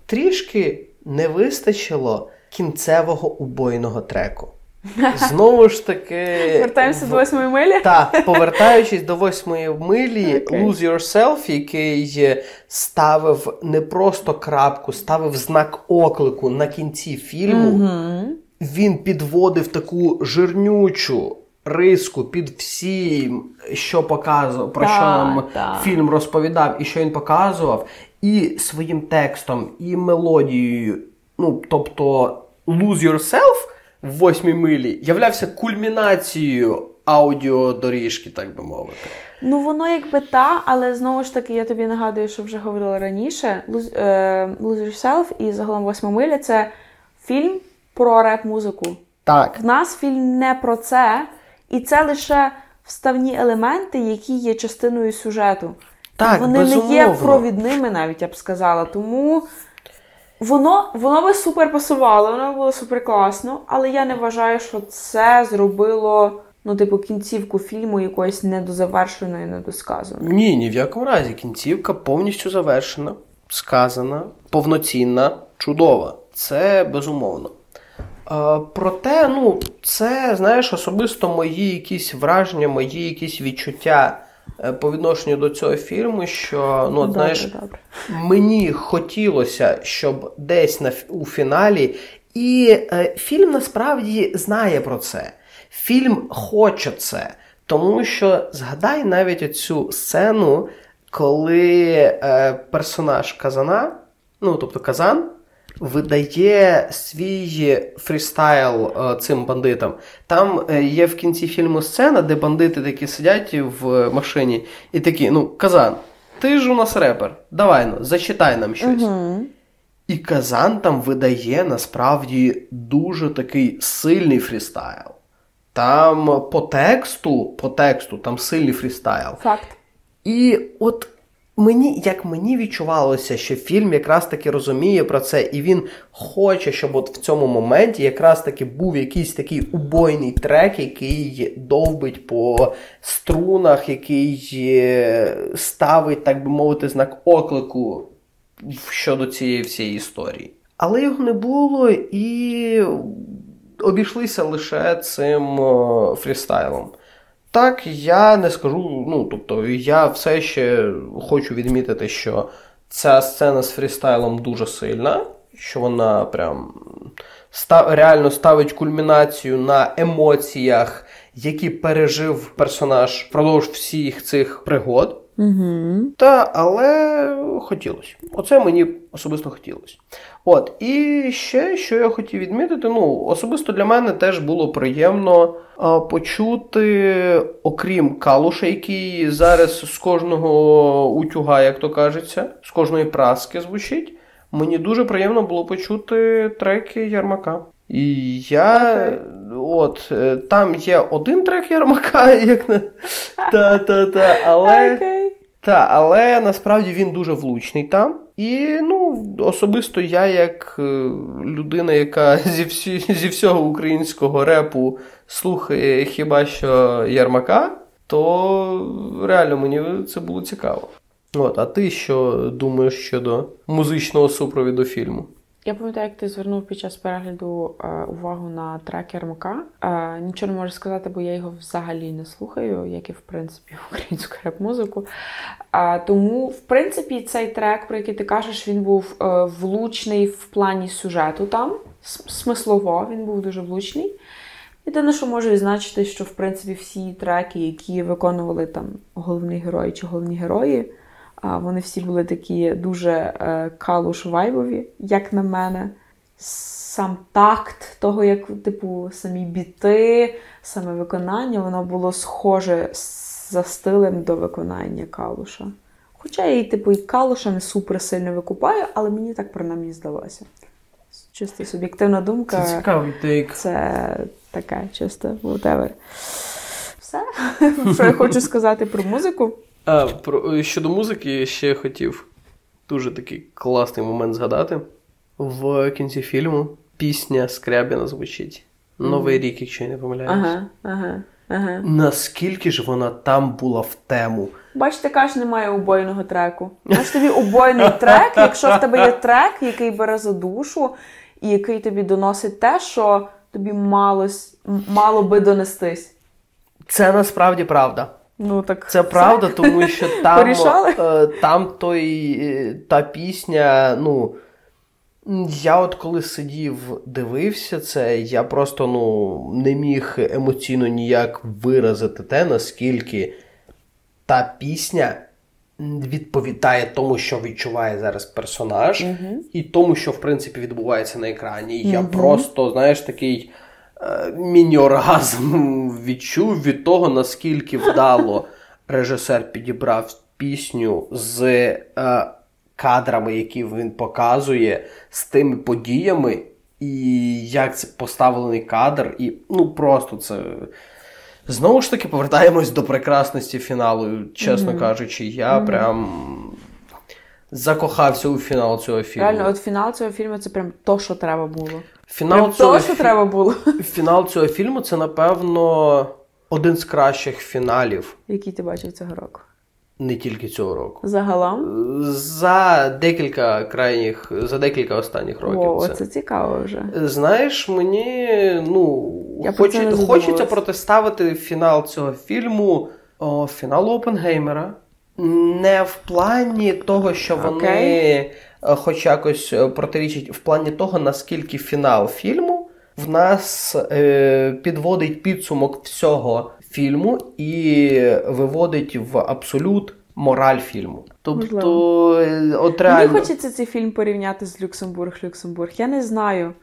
трішки не вистачило кінцевого убойного треку. Знову ж таки. Вертаємося в- до восьмої милі. так, повертаючись до восьмої милі, Окей. Lose Yourself, який ставив не просто крапку, ставив знак оклику на кінці фільму, Угу. Він підводив таку жирнючу риску під всім, що показував, про Так, що нам так. фільм розповідав і що він показував, і своїм текстом, і мелодією. Ну, тобто, Lose Yourself в восьмій милі являвся кульмінацією аудіодоріжки, так би мовити. Ну, воно якби та, але знову ж таки, я тобі нагадую, що вже говорила раніше. Lose, е, Lose Yourself і загалом восьма миля це фільм про реп-музику. Так. В нас фільм не про це, і це лише вставні елементи, які є частиною сюжету. Так, Вони не є провідними, навіть я б сказала. Тому воно, воно би супер пасувало, воно було супер класно, але я не вважаю, що це зробило. Ну, типу, кінцівку фільму якоюсь недозавершеною, недосказаною. Ні, ні в якому разі. Кінцівка повністю завершена, сказана, повноцінна, чудова. Це безумовно. Е, проте, ну, це, знаєш, особисто мої якісь враження, мої якісь відчуття е, по відношенню до цього фільму, що, ну, добре, знаєш, добре. мені хотілося, щоб десь на, у фіналі. І е, фільм насправді знає про це. Фільм хоче це. Тому що згадай навіть цю сцену, коли е, персонаж Казана, ну тобто Казан, видає свій фрістайл е, цим бандитам. Там е, є в кінці фільму сцена, де бандити такі сидять в машині і такі: ну, Казан, ти ж у нас репер, давай ну, зачитай нам щось. Угу. І Казан там видає насправді дуже такий сильний фрістайл. Там по тексту, по тексту, там сильний фрістайл. Факт. І от мені, як мені відчувалося, що фільм якраз таки розуміє про це, і він хоче, щоб от в цьому моменті якраз таки був якийсь такий убойний трек, який довбить по струнах, який е, ставить, так би мовити, знак оклику щодо цієї всієї історії. Але його не було і обійшлися лише цим е, фрістайлом. Так, я не скажу. Ну, тобто, я все ще хочу відмітити, що ця сцена з фрістайлом дуже сильна, що вона прям став, реально ставить кульмінацію на емоціях, які пережив персонаж впродовж всіх цих пригод. Угу. Та, але хотілося. Оце мені особисто хотілося. От, і ще, що я хотів відмітити, ну, особисто для мене теж було приємно а, почути, окрім калуша, який зараз з кожного утюга, як то кажеться, з кожної праски звучить. Мені дуже приємно було почути треки Ярмака. І я. От, е, там є один трек Ярмака, як на. Та-та-та, але. Та, але насправді він дуже влучний там. І ну, особисто я, як е, людина, яка зі всі, зі всього українського репу слухає хіба що Ярмака, то реально мені це було цікаво. От, А ти що думаєш щодо музичного супровіду фільму? Я пам'ятаю, як ти звернув під час перегляду е, увагу на трек Ярмака. Е, нічого не можу сказати, бо я його взагалі не слухаю, як і в принципі українську реп-музику. Е, тому, в принципі, цей трек, про який ти кажеш, він був влучний в плані сюжету там. Смислово, він був дуже влучний. Єдине, що можу відзначити, що в принципі всі треки, які виконували там головний герой чи головні герої. Вони всі були такі дуже е, калуш-вайбові, як на мене. Сам такт того, як типу, самі біти, саме виконання, воно було схоже за стилем до виконання калуша. Хоча я і типу, і калуша не супер сильно викупаю, але мені так принаймні здалося. Чисто суб'єктивна думка. Це цікавий тейк. Це таке, чисто whatever. Все, що я хочу сказати про музику. А, про, Щодо музики, ще хотів дуже такий класний момент згадати. В кінці фільму пісня Скрябіна звучить. Новий mm. рік, якщо я не помиляюсь. Ага, ага, ага. Наскільки ж вона там була в тему? Бачите, каш немає убойного треку. Знаєш тобі убойний трек, якщо в тебе є трек, який бере за душу, і який тобі доносить те, що тобі мало, мало би донестись. Це насправді правда. Ну, так Це правда, тому що там е, там той, е, та пісня, ну. Я от коли сидів, дивився це, я просто ну, не міг емоційно ніяк виразити те, наскільки та пісня відповідає тому, що відчуває зараз персонаж, uh і тому, що в принципі відбувається на екрані. uh Я просто, знаєш, такий. Е, міні-оргазм відчув від того, наскільки вдало режисер підібрав пісню з е, кадрами, які він показує, з тими подіями, і як це поставлений кадр, і ну просто це. Знову ж таки, повертаємось до прекрасності фіналу. Чесно mm-hmm. кажучи, я mm-hmm. прям закохався у фінал цього фільму. Реально, от фінал цього фільму це прям то, що треба було. Фінал прям цього то, що фі... треба було. Фінал цього фільму це, напевно, один з кращих фіналів. Який ти бачив цього року? Не тільки цього року. Загалом? За декілька крайніх, за декілька останніх років. О, це. це цікаво вже. Знаєш, мені ну, Я хоч, хочеться протиставити фінал цього фільму о, фіналу Опенгеймера. Не в плані того, що вони okay. Е, хоч якось е, протирічать, в плані того, наскільки фінал фільму в нас е, підводить підсумок всього фільму і виводить в абсолют мораль фільму. Тобто, е, от реально... Мені хочеться цей фільм порівняти з Люксембург Люксембург. Я не знаю.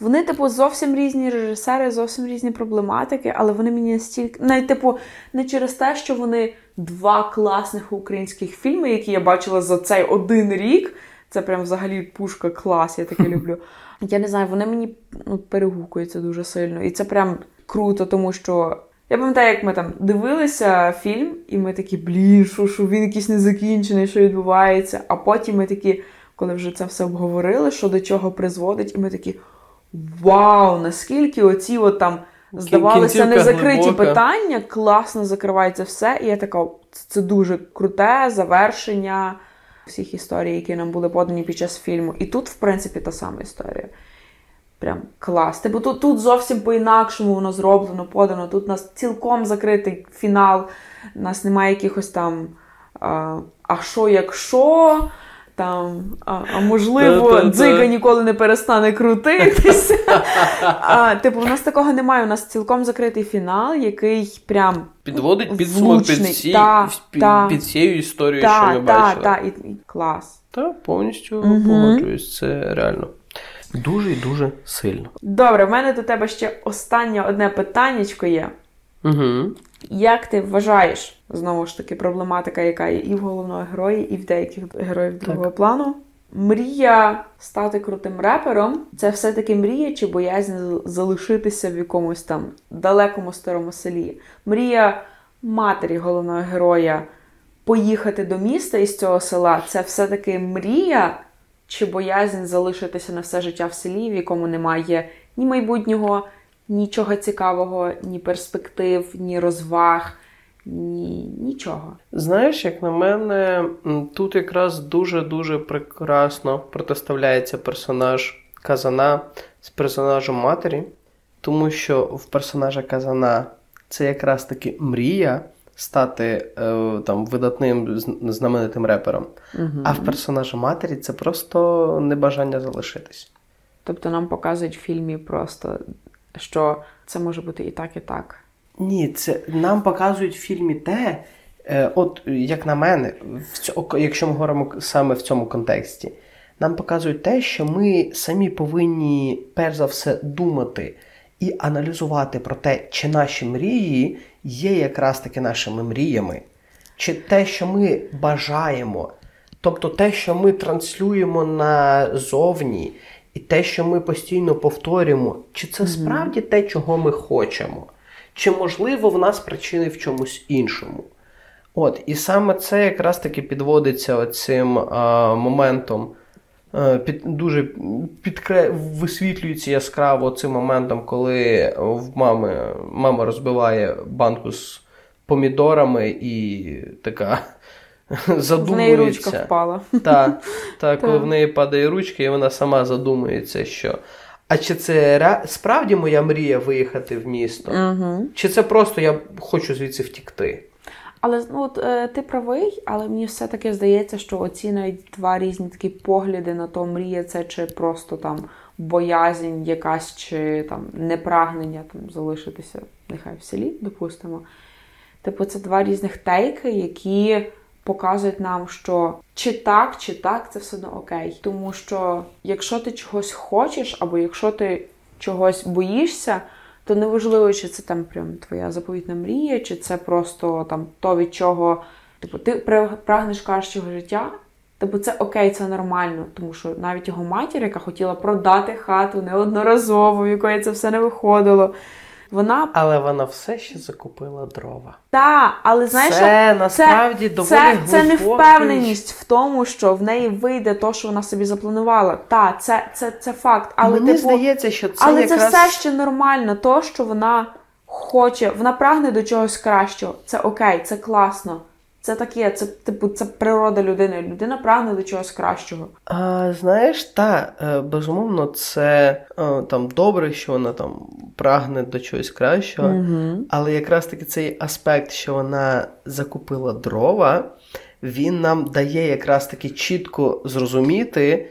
Вони, типу, зовсім різні режисери, зовсім різні проблематики, але вони мені настільки. Навіть, типу, не через те, що вони два класних українських фільми, які я бачила за цей один рік. Це прям взагалі пушка клас, я таке люблю. Я не знаю, вони мені ну, перегукуються дуже сильно. І це прям круто, тому що. Я пам'ятаю, як ми там дивилися фільм, і ми такі, блін, що, що він якийсь незакінчений, що відбувається. А потім ми такі, коли вже це все обговорили, що до чого призводить, і ми такі вау, наскільки оці от там здавалося незакриті глибока. питання, класно закривається все. І я така, це дуже круте завершення всіх історій, які нам були подані під час фільму. І тут, в принципі, та сама історія. прям клас. Типу тут тут зовсім по-інакшому воно зроблено, подано. Тут у нас цілком закритий фінал, у нас немає якихось там. А, а що якщо? Там, а, а можливо, дзига ніколи не перестане крутитися. а, Типу, у нас такого немає. У нас цілком закритий фінал, який прям підводить підсумок під всі, та, під, та, під всією історією, та, що ми та, бачили. Так, так, і, і клас. Так, повністю угу. погоджуюсь, це реально. Дуже і дуже сильно. Добре, в мене до тебе ще останнє одне питаннячко є. Угу. Як ти вважаєш, знову ж таки, проблематика, яка є і в головного герої, і в деяких героїв другого так. плану? Мрія стати крутим репером це все-таки мрія чи боязнь залишитися в якомусь там далекому старому селі. Мрія матері головного героя поїхати до міста із цього села це все-таки мрія чи боязнь залишитися на все життя в селі, в якому немає ні майбутнього, нічого цікавого, ні перспектив, ні розваг, ні нічого. Знаєш, як на мене, тут якраз дуже-дуже прекрасно протиставляється персонаж Казана з персонажем матері, тому що в персонажа Казана це якраз таки мрія. Стати е, там видатним знаменитим репером, угу. а в персонажа матері це просто небажання залишитись. Тобто нам показують в фільмі просто що це може бути і так, і так. Ні, це нам показують в фільмі те, е, от як на мене, в цьому, якщо ми говоримо саме в цьому контексті, нам показують те, що ми самі повинні перш за все думати і аналізувати про те, чи наші мрії є якраз таки нашими мріями, чи те, що ми бажаємо, тобто те, що ми транслюємо назовні. І те, що ми постійно повторюємо, чи це справді те, чого ми хочемо, чи, можливо, в нас причини в чомусь іншому. От, І саме це якраз таки підводиться оцим а, моментом, а, під, дуже підкре... висвітлюється яскраво цим моментом, коли в мами мама розбиває банку з помідорами і така задумується. В неї ручка впала. Так, та, коли в неї падає ручка, і вона сама задумується, що. А чи це ре... справді моя мрія виїхати в місто? Угу. Чи це просто я хочу звідси втікти? Але ну, от, е, ти правий, але мені все-таки здається, що оці навіть два різні такі погляди на то, мрія це чи просто там боязнь якась, чи там непрагнення там залишитися нехай в селі, допустимо. Типу, це два різних тейки, які показують нам, що чи так, чи так, це все одно окей. Тому що якщо ти чогось хочеш, або якщо ти чогось боїшся, то неважливо, чи це там прям твоя заповітна мрія, чи це просто там то, від чого типу, ти прагнеш кращого життя. Типу, це окей, це нормально, тому що навіть його матір, яка хотіла продати хату неодноразово, в якої це все не виходило. Вона але вона все ще закупила дрова. Так, але знаєш, це насправді це, доволі це, це не впевненість в тому, що в неї вийде то, що вона собі запланувала. Так, це це, це факт. Але Мені типу, здається, що це але якраз... це все ще нормально. То, що вона хоче, вона прагне до чогось кращого. Це окей, це класно. Це таке, це типу, це природа людини. Людина прагне до чогось кращого. А, Знаєш, та е, безумовно, це е, там добре, що вона там прагне до чогось кращого, угу. але якраз таки цей аспект, що вона закупила дрова, він нам дає якраз таки чітко зрозуміти.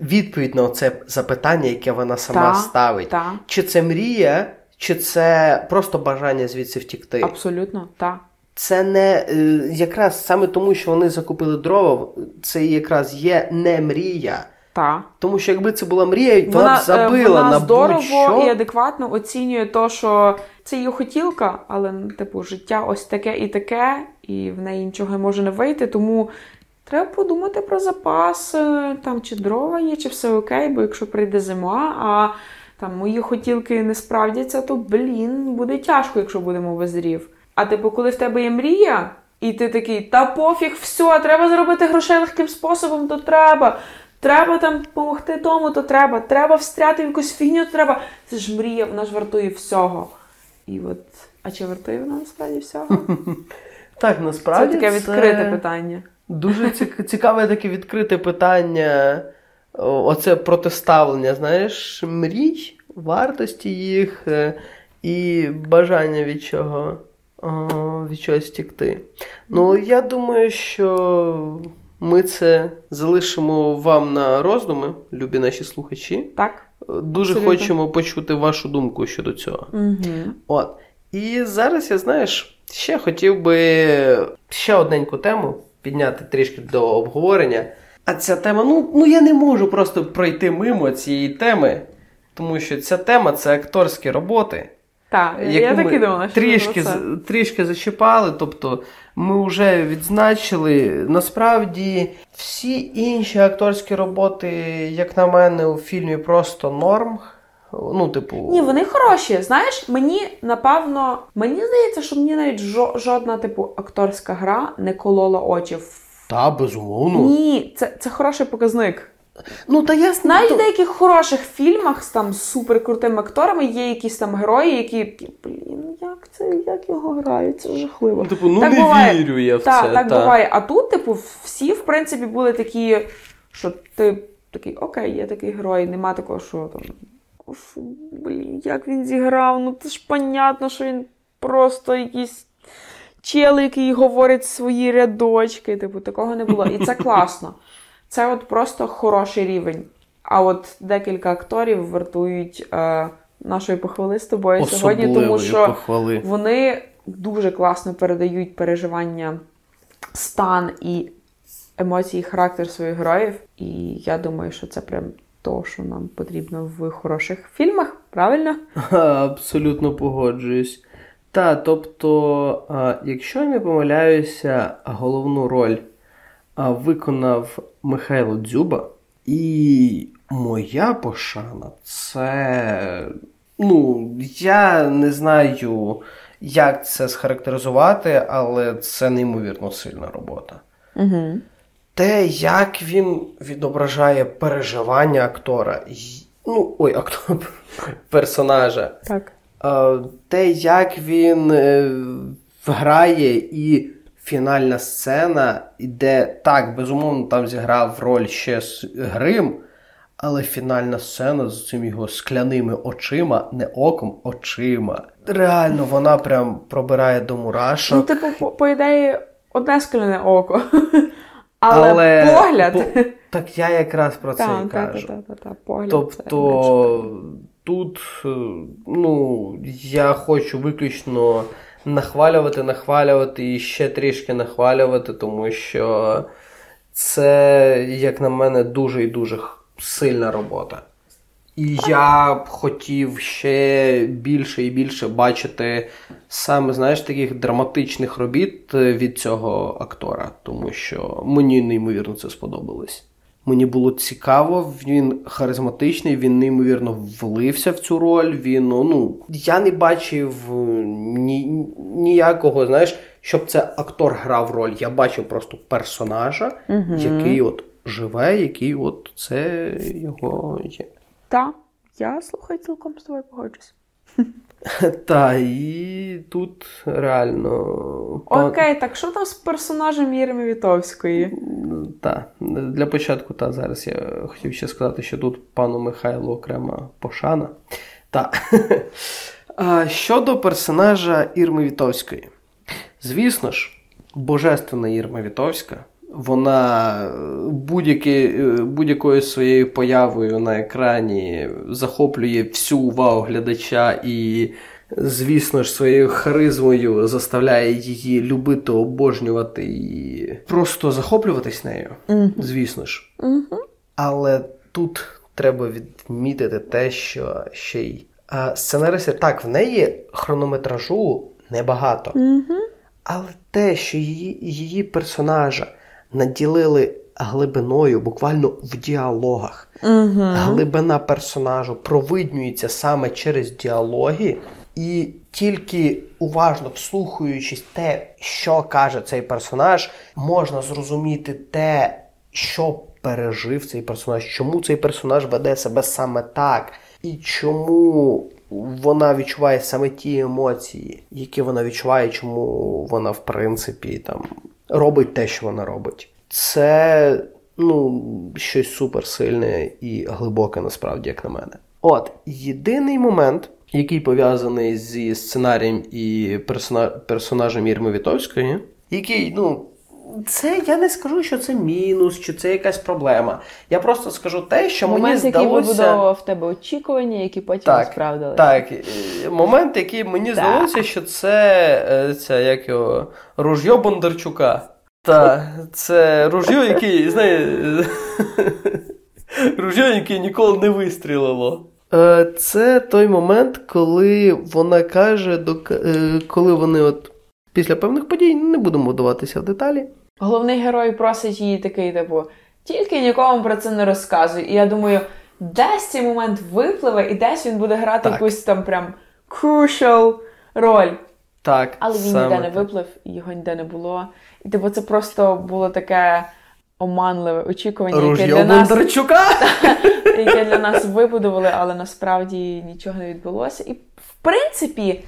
Відповідь на це запитання, яке вона сама та, ставить. Та. Чи це мрія, чи це просто бажання звідси втікти? Абсолютно, так. Це не е, якраз саме тому, що вони закупили дрова, це якраз є не мрія. Так. Тому що якби це була мрія, вона, вона б забила вона на здорово будь-що. і адекватно оцінює то, що це її хотілка, але типу життя ось таке і таке, і в неї нічого не може не вийти. Тому треба подумати про запас, е, там чи дрова є, чи все окей, бо якщо прийде зима, а там мої хотілки не справдяться, то блін, буде тяжко, якщо будемо без дрів. А типу, коли в тебе є мрія, і ти такий, та пофіг, все, треба зробити грошей легким способом, то треба. Треба там допомогти тому, то треба. Треба встряти в якусь фігню, то треба. Це ж мрія, вона ж вартує всього. І от, а чи вартує вона насправді всього? Так, насправді. Це таке відкрите питання. Дуже цікаве таке відкрите питання. оце протиставлення, знаєш, мрій, вартості їх е, і бажання від чого від чогось тікти. Ну, я думаю, що ми це залишимо вам на роздуми, любі наші слухачі. Так. Дуже Абсолютно. хочемо почути вашу думку щодо цього. Угу. От. І зараз я, знаєш, ще хотів би ще одненьку тему підняти трішки до обговорення. А ця тема, ну, ну я не можу просто пройти мимо цієї теми, тому що ця тема це акторські роботи. Так, я так і думала, що трішки це. трішки зачіпали. Тобто ми вже відзначили. Насправді всі інші акторські роботи, як на мене, у фільмі просто норм. Ну, типу. Ні, вони хороші. Знаєш, мені напевно, мені здається, що мені навіть жодна, типу, акторська гра не колола очі. Та, безумовно. Ні, це це хороший показник. Ну, та я Навіть в деяких хороших фільмах з там суперкрутими акторами є якісь там герої, які блін, як це, як його грають? Це жахливо. Типу, ну так не буває. вірю я в та, це. Так та. буває. А тут, типу, всі, в принципі, були такі, що ти такий, окей, є такий герой, нема такого, що там. Фу, блін, як він зіграв, ну це ж понятно, що він просто якийсь чел, який говорить свої рядочки. Типу, такого не було. І це класно. Це от просто хороший рівень. А от декілька акторів вартують е, нашої похвали з тобою Особливої сьогодні, тому що похвали. вони дуже класно передають переживання, стан і емоції, характер своїх героїв. І я думаю, що це прям то, що нам потрібно в хороших фільмах, правильно? Абсолютно погоджуюсь. Та, тобто, якщо я не помиляюся, головну роль виконав Михайло Дзюба. І моя пошана це. Ну, я не знаю, як це схарактеризувати, але це неймовірно сильна робота. Угу. Те, як він відображає переживання актора, ну, ой, актора, персонажа. Так. Те, як він е, грає і фінальна сцена, де так, безумовно, там зіграв роль ще Грим, але фінальна сцена з цими його скляними очима, не оком, очима. Реально, вона прям пробирає до мурашок. Ну, типу, по, по ідеї, одне скляне око. Але, Але погляд. По, так я якраз про це та, і кажу. Та, та, тобто тут е, ну, я хочу виключно нахвалювати, нахвалювати і ще трішки нахвалювати, тому що це, як на мене, дуже і дуже сильна робота. І я б хотів ще більше і більше бачити саме, знаєш, таких драматичних робіт від цього актора, тому що мені неймовірно це сподобалось. Мені було цікаво, він харизматичний, він неймовірно влився в цю роль. Він ну я не бачив е, ні, ніякого, знаєш, щоб це актор грав роль. Я бачив просто персонажа, угу. який от живе, який от це його є. Так, я слухай, цілком з тобою погоджусь. Та, і тут реально. Окей, так що там з персонажем Єрми Вітовської? Так, для початку, та, зараз я хотів ще сказати, що тут пану Михайлу окрема пошана. Так. Щодо персонажа Ірми Вітовської. Звісно ж, божественна Ірма Вітовська вона будь-якою своєю появою на екрані захоплює всю увагу глядача і, звісно ж, своєю харизмою заставляє її любити, обожнювати і просто захоплюватись нею, звісно ж. Але тут треба відмітити те, що ще й сценаристи так, в неї хронометражу небагато. Але те, що її, її персонажа наділили глибиною, буквально в діалогах. Угу. Глибина персонажу провиднюється саме через діалоги, і тільки уважно вслухаючись те, що каже цей персонаж, можна зрозуміти те, що пережив цей персонаж, чому цей персонаж веде себе саме так, і чому. Вона відчуває саме ті емоції, які вона відчуває, чому вона, в принципі, там робить те, що вона робить. Це ну, щось суперсильне і глибоке, насправді, як на мене. От, єдиний момент, який пов'язаний зі сценарієм і персона... персонажем Ірми Вітовської, який, ну, це я не скажу, що це мінус, чи це якась проблема. Я просто скажу те, що момент, мені здалося... Момент, який вибудовував в тебе очікування, які потім так, справдилися. Так, момент, який мені здалося, що це, е, це як його, ружьо Бондарчука. Так, це ружьо, яке, знає, ружьо, яке ніколи не вистрілило. Е, це той момент, коли вона каже, е, коли вони от після певних подій не будемо вдаватися в деталі. Головний герой просить її такий, типу, тільки нікому про це не розказуй. І я думаю, десь цей момент випливе, і десь він буде грати так. якусь там прям crucial роль. Так. Але він ніде не виплив, його ніде не було. І типу, це просто було таке оманливе очікування, яке для нас яке для нас вибудували, але насправді нічого не відбулося. І в принципі.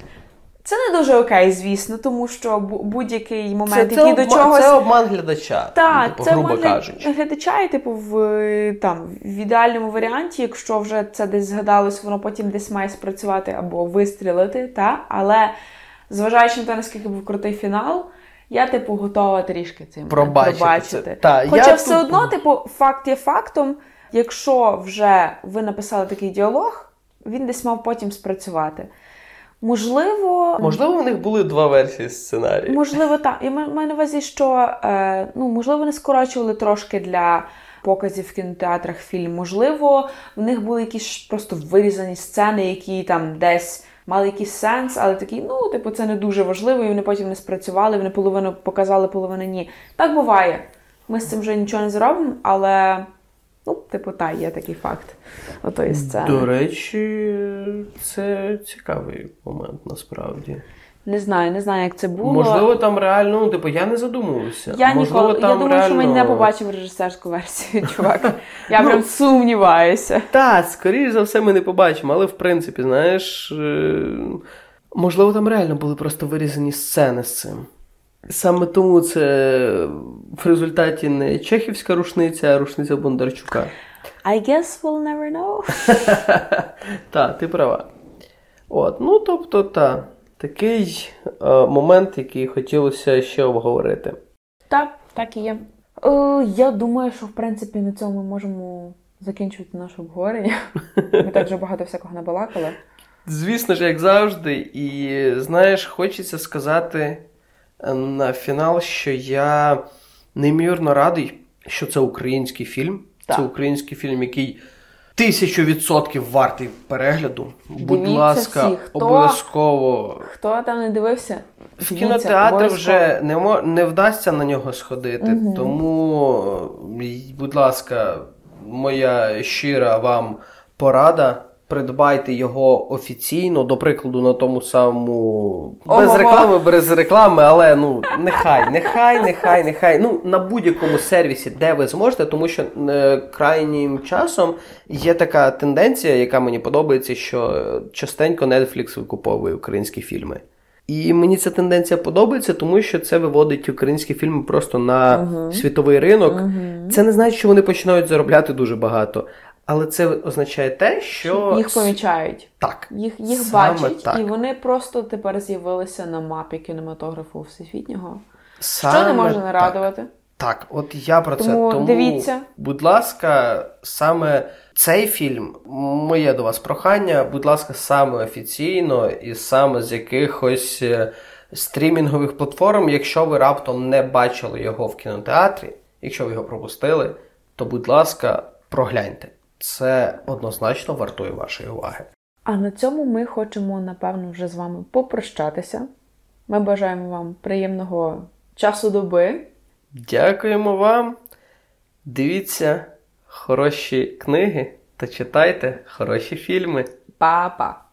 Це не дуже окей, звісно, тому що будь-який момент, це, який це до чогось... Це обман глядача, Так, типу, це грубо обман кажучи. глядача, і типу, в там в ідеальному варіанті, якщо вже це десь згадалось, воно потім десь має спрацювати або вистрілити. Та? Але зважаючи на те, наскільки був крутий фінал, я, типу, готова трішки цим пробачити. пробачити. Та, Хоча я все тут... одно, типу, факт є фактом, якщо вже ви написали такий діалог, він десь мав потім спрацювати. Можливо, можливо, у них були два версії сценарію. Можливо, так. Я маю на увазі, що е, ну, можливо, вони скорочували трошки для показів в кінотеатрах фільм. Можливо, в них були якісь просто вирізані сцени, які там десь мали якийсь сенс, але такі, ну, типу, це не дуже важливо, і вони потім не спрацювали, вони половину показали, половину ні. Так буває. Ми з цим вже нічого не зробимо, але. Ну, типу, та, є такий факт отої сцени. До речі, це цікавий момент насправді. Не знаю, не знаю, як це було. Можливо, там реально, ну, типу, я не задумувався. Я Можливо, ніколи, там я думаю, реально... що ми не побачимо режисерську версію, чувак. Я прям сумніваюся. Так, скоріш за все, ми не побачимо, але в принципі, знаєш, е, можливо, там реально були просто вирізані сцени з цим. Саме тому це в результаті не чехівська рушниця, а рушниця Бондарчука. I guess we'll never know. Так, ти права. От, ну тобто, та, такий е, момент, який хотілося ще обговорити. Так, так і є. Е, я думаю, що в принципі на цьому ми можемо закінчувати наше обговорення. Ми так вже багато всякого набалакали. Звісно ж, як завжди, і знаєш, хочеться сказати на фінал, що я неймовірно радий, що це український фільм. Так. Це український фільм, який тисячу відсотків вартий перегляду. Дивіться Будь ласка, всі. Хто, обов'язково. Хто там не дивився? В кінотеатр вже не мо, не вдасться на нього сходити. Угу. Тому, будь ласка, моя щира вам порада придбайте його офіційно, до прикладу, на тому самому без реклами, без реклами, але ну нехай, нехай, нехай, нехай. Ну на будь-якому сервісі, де ви зможете, тому що е, крайнім часом є така тенденція, яка мені подобається, що частенько Netflix викуповує українські фільми. І мені ця тенденція подобається, тому що це виводить українські фільми просто на uh-huh. світовий ринок. Uh-huh. Це не значить, що вони починають заробляти дуже багато. Але це означає те, що їх помічають. Так. Їх їх бачать, так. і вони просто тепер з'явилися на мапі кінематографу всесвітнього. Саме що не може не радувати. Так. так, от я про Тому це. Тому, дивіться. Будь ласка, саме цей фільм, моє до вас прохання, будь ласка, саме офіційно і саме з якихось е, стрімінгових платформ, якщо ви раптом не бачили його в кінотеатрі, якщо ви його пропустили, то будь ласка, прогляньте це однозначно вартує вашої уваги. А на цьому ми хочемо, напевно, вже з вами попрощатися. Ми бажаємо вам приємного часу доби. Дякуємо вам. Дивіться хороші книги та читайте хороші фільми. Па-па!